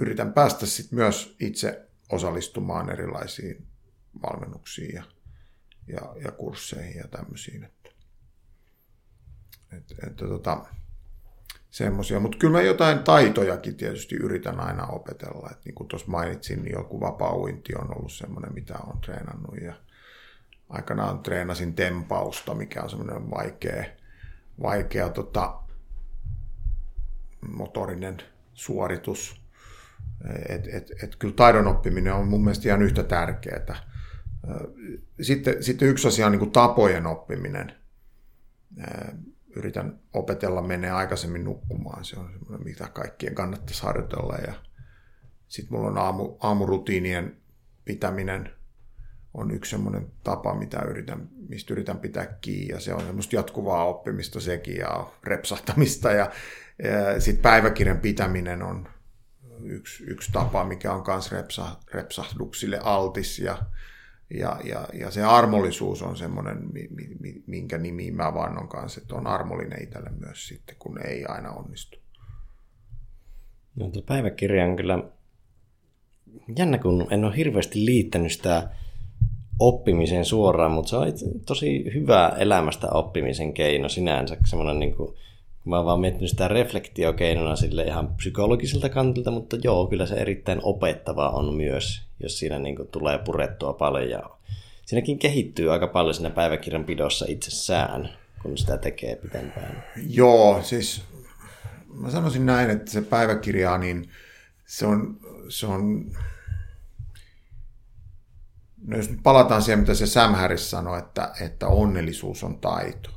yritän päästä sitten myös itse osallistumaan erilaisiin valmennuksiin ja, ja, ja kursseihin ja tämmöisiin. Että, että, että tota, semmoisia. Mutta kyllä mä jotain taitojakin tietysti yritän aina opetella. että niin kuin tuossa mainitsin, niin joku vapaa on ollut semmoinen, mitä olen treenannut. Ja, aikanaan treenasin tempausta, mikä on semmoinen vaikea, vaikea tota, motorinen suoritus. Et, et, et kyllä taidon oppiminen on mun mielestä ihan yhtä tärkeää. Sitten, sitten yksi asia on niin kuin tapojen oppiminen. Yritän opetella menee aikaisemmin nukkumaan. Se on semmoinen, mitä kaikkien kannattaisi harjoitella. Ja sitten mulla on aamu, aamurutiinien pitäminen – on yksi semmoinen tapa, mitä yritän, mistä yritän pitää kiinni, ja se on semmoista jatkuvaa oppimista sekin, ja repsahtamista, ja, ja sitten päiväkirjan pitäminen on yksi, yksi tapa, mikä on myös repsa, repsahduksille altis. Ja, ja, ja, ja se armollisuus on semmoinen, minkä nimi mä vannon kanssa, että on armollinen itselle myös sitten, kun ei aina onnistu.
No, päiväkirja on kyllä jännä, kun en ole hirveästi liittänyt sitä oppimiseen suoraan, mutta se on tosi hyvä elämästä oppimisen keino sinänsä. Semmoinen niin kuin, mä oon vaan miettinyt sitä reflektiokeinona sille ihan psykologiselta kantilta, mutta joo, kyllä se erittäin opettava on myös, jos siinä niin kuin tulee purettua paljon. Ja siinäkin kehittyy aika paljon siinä päiväkirjan pidossa itsessään, kun sitä tekee pitempään.
Joo, siis mä sanoisin näin, että se päiväkirja, niin se on, se on no jos nyt palataan siihen, mitä se Sam Harris sanoi, että, että onnellisuus on taito,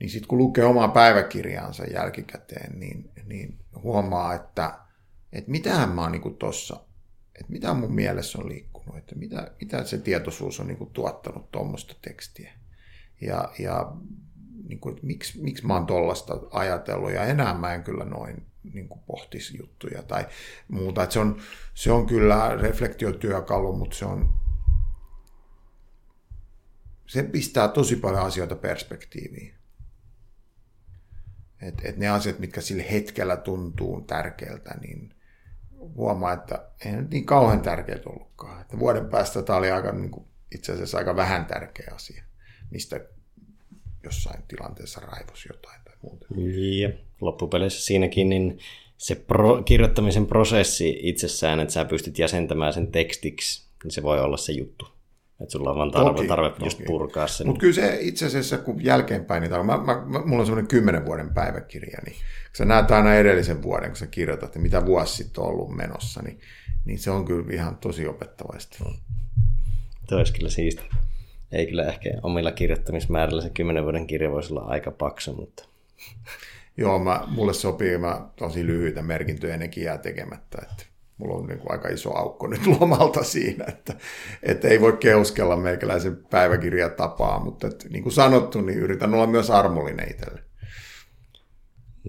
niin sitten kun lukee omaa päiväkirjaansa jälkikäteen, niin, niin huomaa, että, että mitähän mä oon niin tuossa, että mitä mun mielessä on liikkunut, että mitä, mitä se tietoisuus on niin tuottanut tuommoista tekstiä. Ja, ja niin kuin, että miksi, miksi mä oon tollasta ajatellut, ja enää mä en kyllä noin niin kuin pohtisi juttuja tai muuta. Että se, on, se on kyllä reflektiotyökalu, mutta se on, se pistää tosi paljon asioita perspektiiviin. Et, et ne asiat, mitkä sillä hetkellä tuntuu tärkeältä, niin huomaa, että ei nyt niin kauhean tärkeät ollutkaan. Että vuoden päästä tämä oli aika, niin kuin, itse asiassa aika vähän tärkeä asia, mistä jossain tilanteessa raivos jotain tai muuta.
Ja loppupeleissä siinäkin niin se pro, kirjoittamisen prosessi itsessään, että sä pystyt jäsentämään sen tekstiksi, niin se voi olla se juttu. Että sulla on vaan tarve, toki, tarve toki. just purkaa sen.
Mutta kyllä se itse asiassa, kun jälkeenpäin, niin mä, mä, mä, mulla on semmoinen kymmenen vuoden päiväkirja, niin sä näet aina edellisen vuoden, kun sä kirjoitat, että mitä vuosi sitten on ollut menossa, niin, niin se on kyllä ihan tosi opettavaista. Mm.
Tuo olisi kyllä siisti. Ei kyllä ehkä omilla kirjoittamismäärillä se kymmenen vuoden kirja voisi olla aika paksu, mutta...
Joo, mä, mulle sopii mä tosi lyhyitä merkintöjä ennenkin jää tekemättä, että mulla on niin kuin aika iso aukko nyt [LAUGHS] lomalta siinä, että, että ei voi keuskella meikäläisen päiväkirjatapaa, mutta että, niin kuin sanottu, niin yritän olla myös armollinen itselle.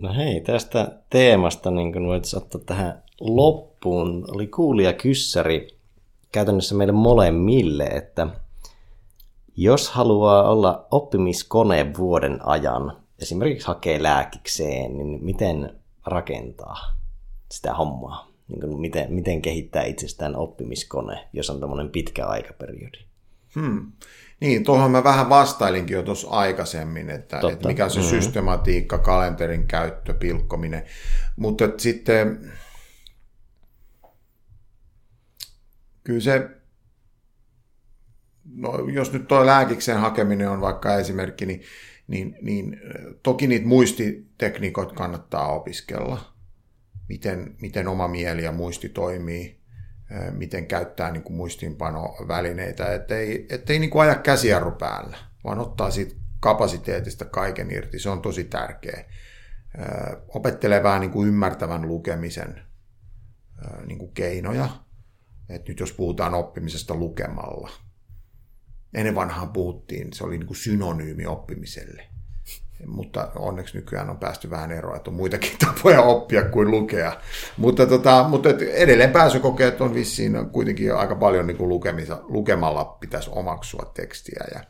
No hei, tästä teemasta niin kuin voit ottaa tähän loppuun, oli kuulija kyssäri käytännössä meille molemmille, että jos haluaa olla oppimiskone vuoden ajan, esimerkiksi hakee lääkikseen, niin miten rakentaa sitä hommaa? Niin kuin miten, miten kehittää itsestään oppimiskone, jos on tämmöinen pitkä aikaperiodi.
Hmm. Niin, tuohon mä vähän vastailinkin jo tuossa aikaisemmin, että, että mikä on se mm-hmm. systematiikka, kalenterin käyttö, pilkkominen. Mutta sitten kyllä se, no, jos nyt tuo lääkiksen hakeminen on vaikka esimerkki, niin, niin, niin toki niitä muistitekniikoita kannattaa opiskella – miten, miten oma mieli ja muisti toimii, miten käyttää niin kuin muistiinpanovälineitä, ettei, ettei niin kuin aja käsijarru päällä, vaan ottaa siitä kapasiteetista kaiken irti. Se on tosi tärkeä. Opettelee vähän niin kuin ymmärtävän lukemisen niin kuin keinoja. Et nyt jos puhutaan oppimisesta lukemalla, ennen vanhaan puhuttiin, se oli niin kuin synonyymi oppimiselle – mutta onneksi nykyään on päästy vähän eroon, että on muitakin [LAUGHS] tapoja oppia kuin lukea. Mutta, tota, mutta edelleen pääsykokeet on vissiin kuitenkin aika paljon niin kuin lukemisa, lukemalla pitäisi omaksua tekstiä ja,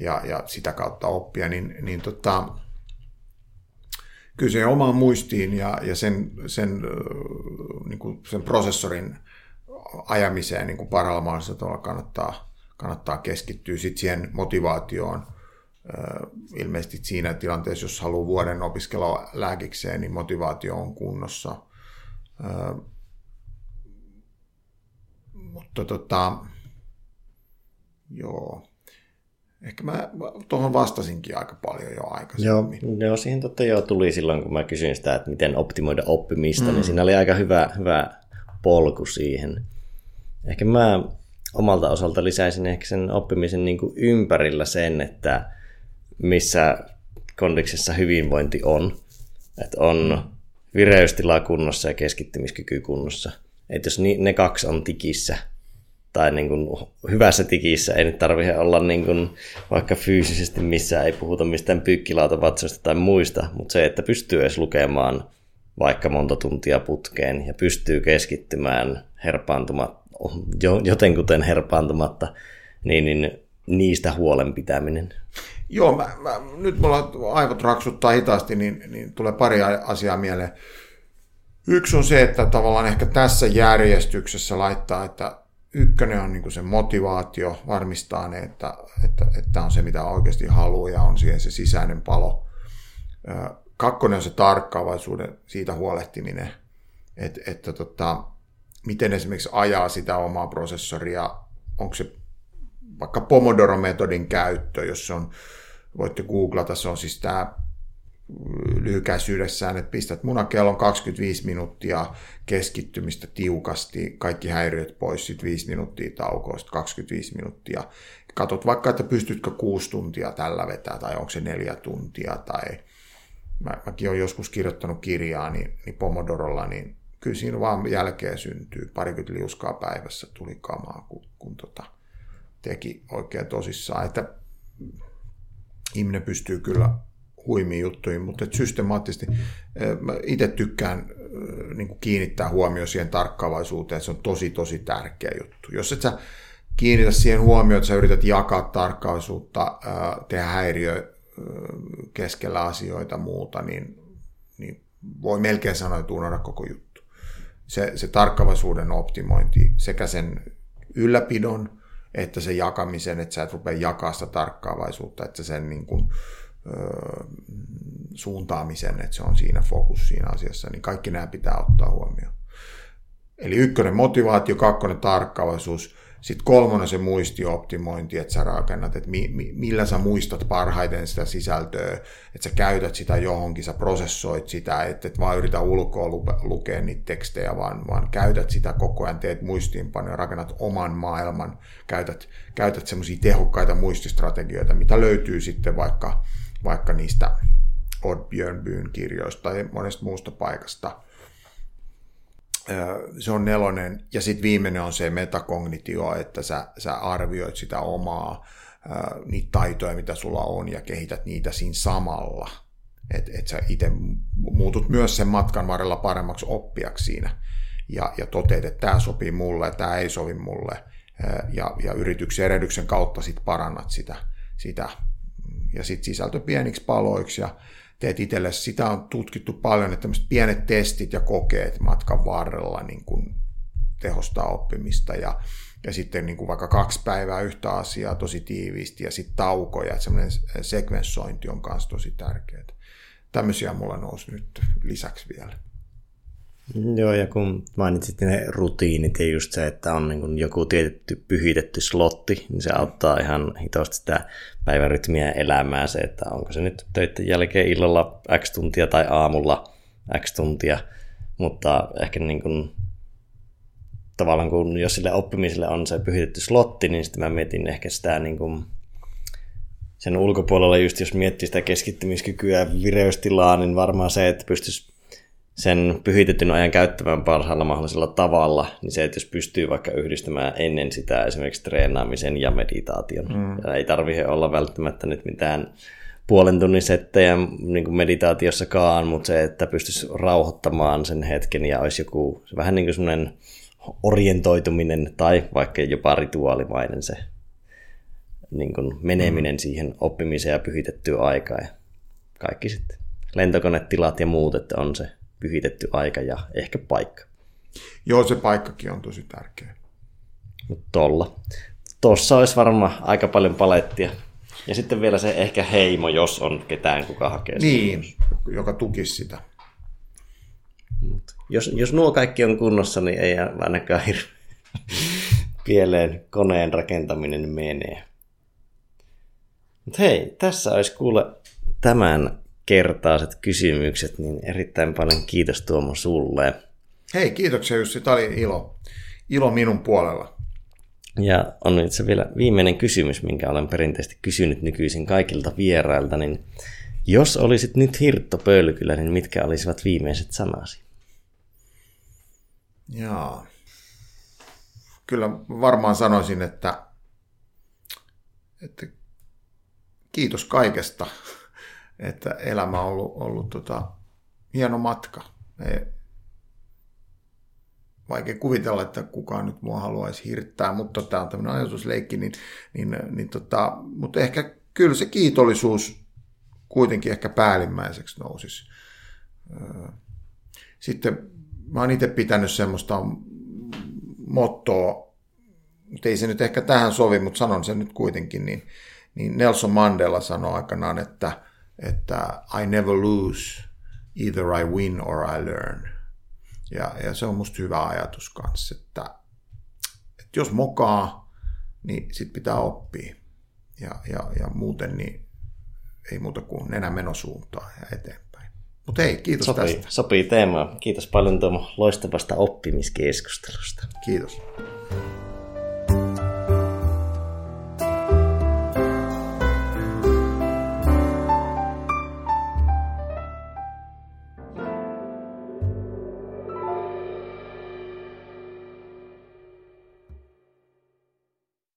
ja, ja sitä kautta oppia, niin, niin tota, kyllä se omaan muistiin ja, ja sen, sen, niin kuin sen prosessorin ajamiseen niin kuin parhaalla mahdollisella kannattaa, kannattaa keskittyä sitten siihen motivaatioon – ilmeisesti siinä tilanteessa, jos haluaa vuoden opiskella lääkikseen, niin motivaatio on kunnossa. Mutta tota, joo. Ehkä mä tuohon vastasinkin aika paljon jo aikaisemmin.
Joo, joo siihen totta joo tuli silloin, kun mä kysyin sitä, että miten optimoida oppimista, niin mm. niin siinä oli aika hyvä, hyvä polku siihen. Ehkä mä omalta osalta lisäisin ehkä sen oppimisen niin kuin ympärillä sen, että missä kondiksessa hyvinvointi on. Että on vireystila kunnossa ja keskittymiskyky kunnossa. Että jos ne kaksi on tikissä, tai niin kuin hyvässä tikissä, ei nyt tarvitse olla niin kuin, vaikka fyysisesti missään, ei puhuta mistään pyykkilautavatsoista tai muista, mutta se, että pystyy edes lukemaan vaikka monta tuntia putkeen ja pystyy keskittymään herpaantumatta, jotenkuten herpaantumatta, niin, niin niistä huolen pitäminen.
Joo, mä, mä, nyt mulla aivot raksuttaa hitaasti, niin, niin tulee pari asiaa mieleen. Yksi on se, että tavallaan ehkä tässä järjestyksessä laittaa, että ykkönen on niin se motivaatio, varmistaa ne, että, että, että on se, mitä oikeasti haluaa ja on siihen se sisäinen palo. Kakkonen on se tarkkaavaisuuden, siitä huolehtiminen, että, että tota, miten esimerkiksi ajaa sitä omaa prosessoria, onko se vaikka Pomodoro-metodin käyttö, jos se on, voitte googlata, se on siis tämä lyhykäisyydessään, että pistät munakellon 25 minuuttia keskittymistä tiukasti, kaikki häiriöt pois, sitten 5 minuuttia taukoa, 25 minuuttia. Katot vaikka, että pystytkö 6 tuntia tällä vetää, tai onko se 4 tuntia, tai mä, mäkin olen joskus kirjoittanut kirjaa, niin, niin Pomodorolla, niin kyllä siinä vaan jälkeen syntyy. Parikymmentä liuskaa päivässä tuli kamaa, kun, kun tota, teki oikein tosissaan. Että ihminen pystyy kyllä huimiin juttuihin, mutta että systemaattisesti mä itse tykkään niin kuin kiinnittää huomioon siihen tarkkaavaisuuteen, se on tosi tosi tärkeä juttu. Jos et sä kiinnitä siihen huomioon, että sä yrität jakaa tarkkaavaisuutta, tehdä häiriö keskellä asioita muuta, niin, niin voi melkein sanoa, että unohda koko juttu. Se, se tarkkaavaisuuden optimointi sekä sen ylläpidon että se jakamisen, että sä et rupea jakaa sitä tarkkaavaisuutta, että sen niin kuin, suuntaamisen, että se on siinä fokus siinä asiassa, niin kaikki nämä pitää ottaa huomioon. Eli ykkönen motivaatio, kakkonen tarkkaavaisuus, sitten kolmonen se muistioptimointi, että sä rakennat, että mi, mi, millä sä muistat parhaiten sitä sisältöä, että sä käytät sitä johonkin, sä prosessoit sitä, että et vaan yritä ulkoa lukea niitä tekstejä, vaan, vaan käytät sitä koko ajan, teet muistiinpanoja, rakennat oman maailman, käytät, käytät semmoisia tehokkaita muististrategioita, mitä löytyy sitten vaikka vaikka niistä Odd Björnbyn kirjoista tai monesta muusta paikasta. Se on nelonen. Ja sitten viimeinen on se metakognitio, että sä, sä arvioit sitä omaa, niitä taitoja, mitä sulla on, ja kehität niitä siinä samalla. Että et sä itse muutut myös sen matkan varrella paremmaksi oppiaksi siinä. Ja, ja toteet, että tämä sopii mulle tämä ei sovi mulle. Ja, ja yrityksen erehdyksen kautta sitten parannat sitä, sitä ja sitten sisältö pieniksi paloiksi ja teet itsellesi. Sitä on tutkittu paljon, että tämmöiset pienet testit ja kokeet matkan varrella niin kuin tehostaa oppimista ja, ja sitten niin kuin vaikka kaksi päivää yhtä asiaa tosi tiiviisti ja sitten taukoja, että semmoinen sekvenssointi on myös tosi tärkeää. Tämmöisiä mulla nousi nyt lisäksi vielä.
Joo, ja kun mainitsit ne rutiinit ja just se, että on niin joku tietty pyhitetty slotti, niin se auttaa ihan hitosti sitä päivärytmiä elämää se, että onko se nyt töiden jälkeen illalla X tuntia tai aamulla X tuntia, mutta ehkä niin kuin, tavallaan kun jos sille oppimiselle on se pyhitetty slotti, niin sitten mä mietin ehkä sitä niin kuin, sen ulkopuolella just jos miettii sitä keskittymiskykyä vireystilaa, niin varmaan se, että pystyisi sen pyhitetyn ajan käyttämään parhaalla mahdollisella tavalla, niin se, että jos pystyy vaikka yhdistämään ennen sitä esimerkiksi treenaamisen ja meditaation. Mm. Ja ei tarvitse olla välttämättä nyt mitään puolen tunnin settejä niin kuin meditaatiossakaan, mutta se, että pystyisi rauhoittamaan sen hetken ja olisi joku vähän niin kuin semmoinen orientoituminen tai vaikka jopa rituaalimainen se niin kuin meneminen mm. siihen oppimiseen ja pyhitettyä aikaa ja kaikki sitten lentokonetilat ja muut, että on se pyhitetty aika ja ehkä paikka.
Joo, se paikkakin on tosi tärkeä.
Mutta tolla. Tuossa olisi varmaan aika paljon palettia. Ja sitten vielä se ehkä heimo, jos on ketään, kuka hakee
Niin, sitä. joka tukisi sitä.
Mut jos, jos nuo kaikki on kunnossa, niin ei ainakaan hirveän pieleen koneen rakentaminen menee. Mutta hei, tässä olisi kuule tämän kertaiset kysymykset, niin erittäin paljon kiitos Tuomo sulle.
Hei, kiitoksia Jussi, tämä oli ilo, ilo minun puolella.
Ja on itse vielä viimeinen kysymys, minkä olen perinteisesti kysynyt nykyisin kaikilta vierailta, niin jos olisit nyt hirttopölkyllä, niin mitkä olisivat viimeiset sanasi?
Jaa. Kyllä varmaan sanoisin, että, että kiitos kaikesta että elämä on ollut, ollut tota, hieno matka. Me, vaikea kuvitella, että kukaan nyt mua haluaisi hirttää, mutta tämä on tämmöinen ajatusleikki, niin, niin, niin tota, mutta ehkä kyllä se kiitollisuus kuitenkin ehkä päällimmäiseksi nousisi. Sitten mä oon itse pitänyt semmoista mottoa, mutta ei se nyt ehkä tähän sovi, mutta sanon sen nyt kuitenkin, niin, niin Nelson Mandela sanoi aikanaan, että, että I never lose, either I win or I learn. Ja, ja se on musta hyvä ajatus kanssa, että, että jos mokaa, niin sit pitää oppia. Ja, ja, ja muuten niin ei muuta kuin nenä menosuuntaan ja eteenpäin. Mutta hei, kiitos
sopii,
tästä.
Sopii teemaan. Kiitos paljon Tomo loistavasta oppimiskeskustelusta.
Kiitos.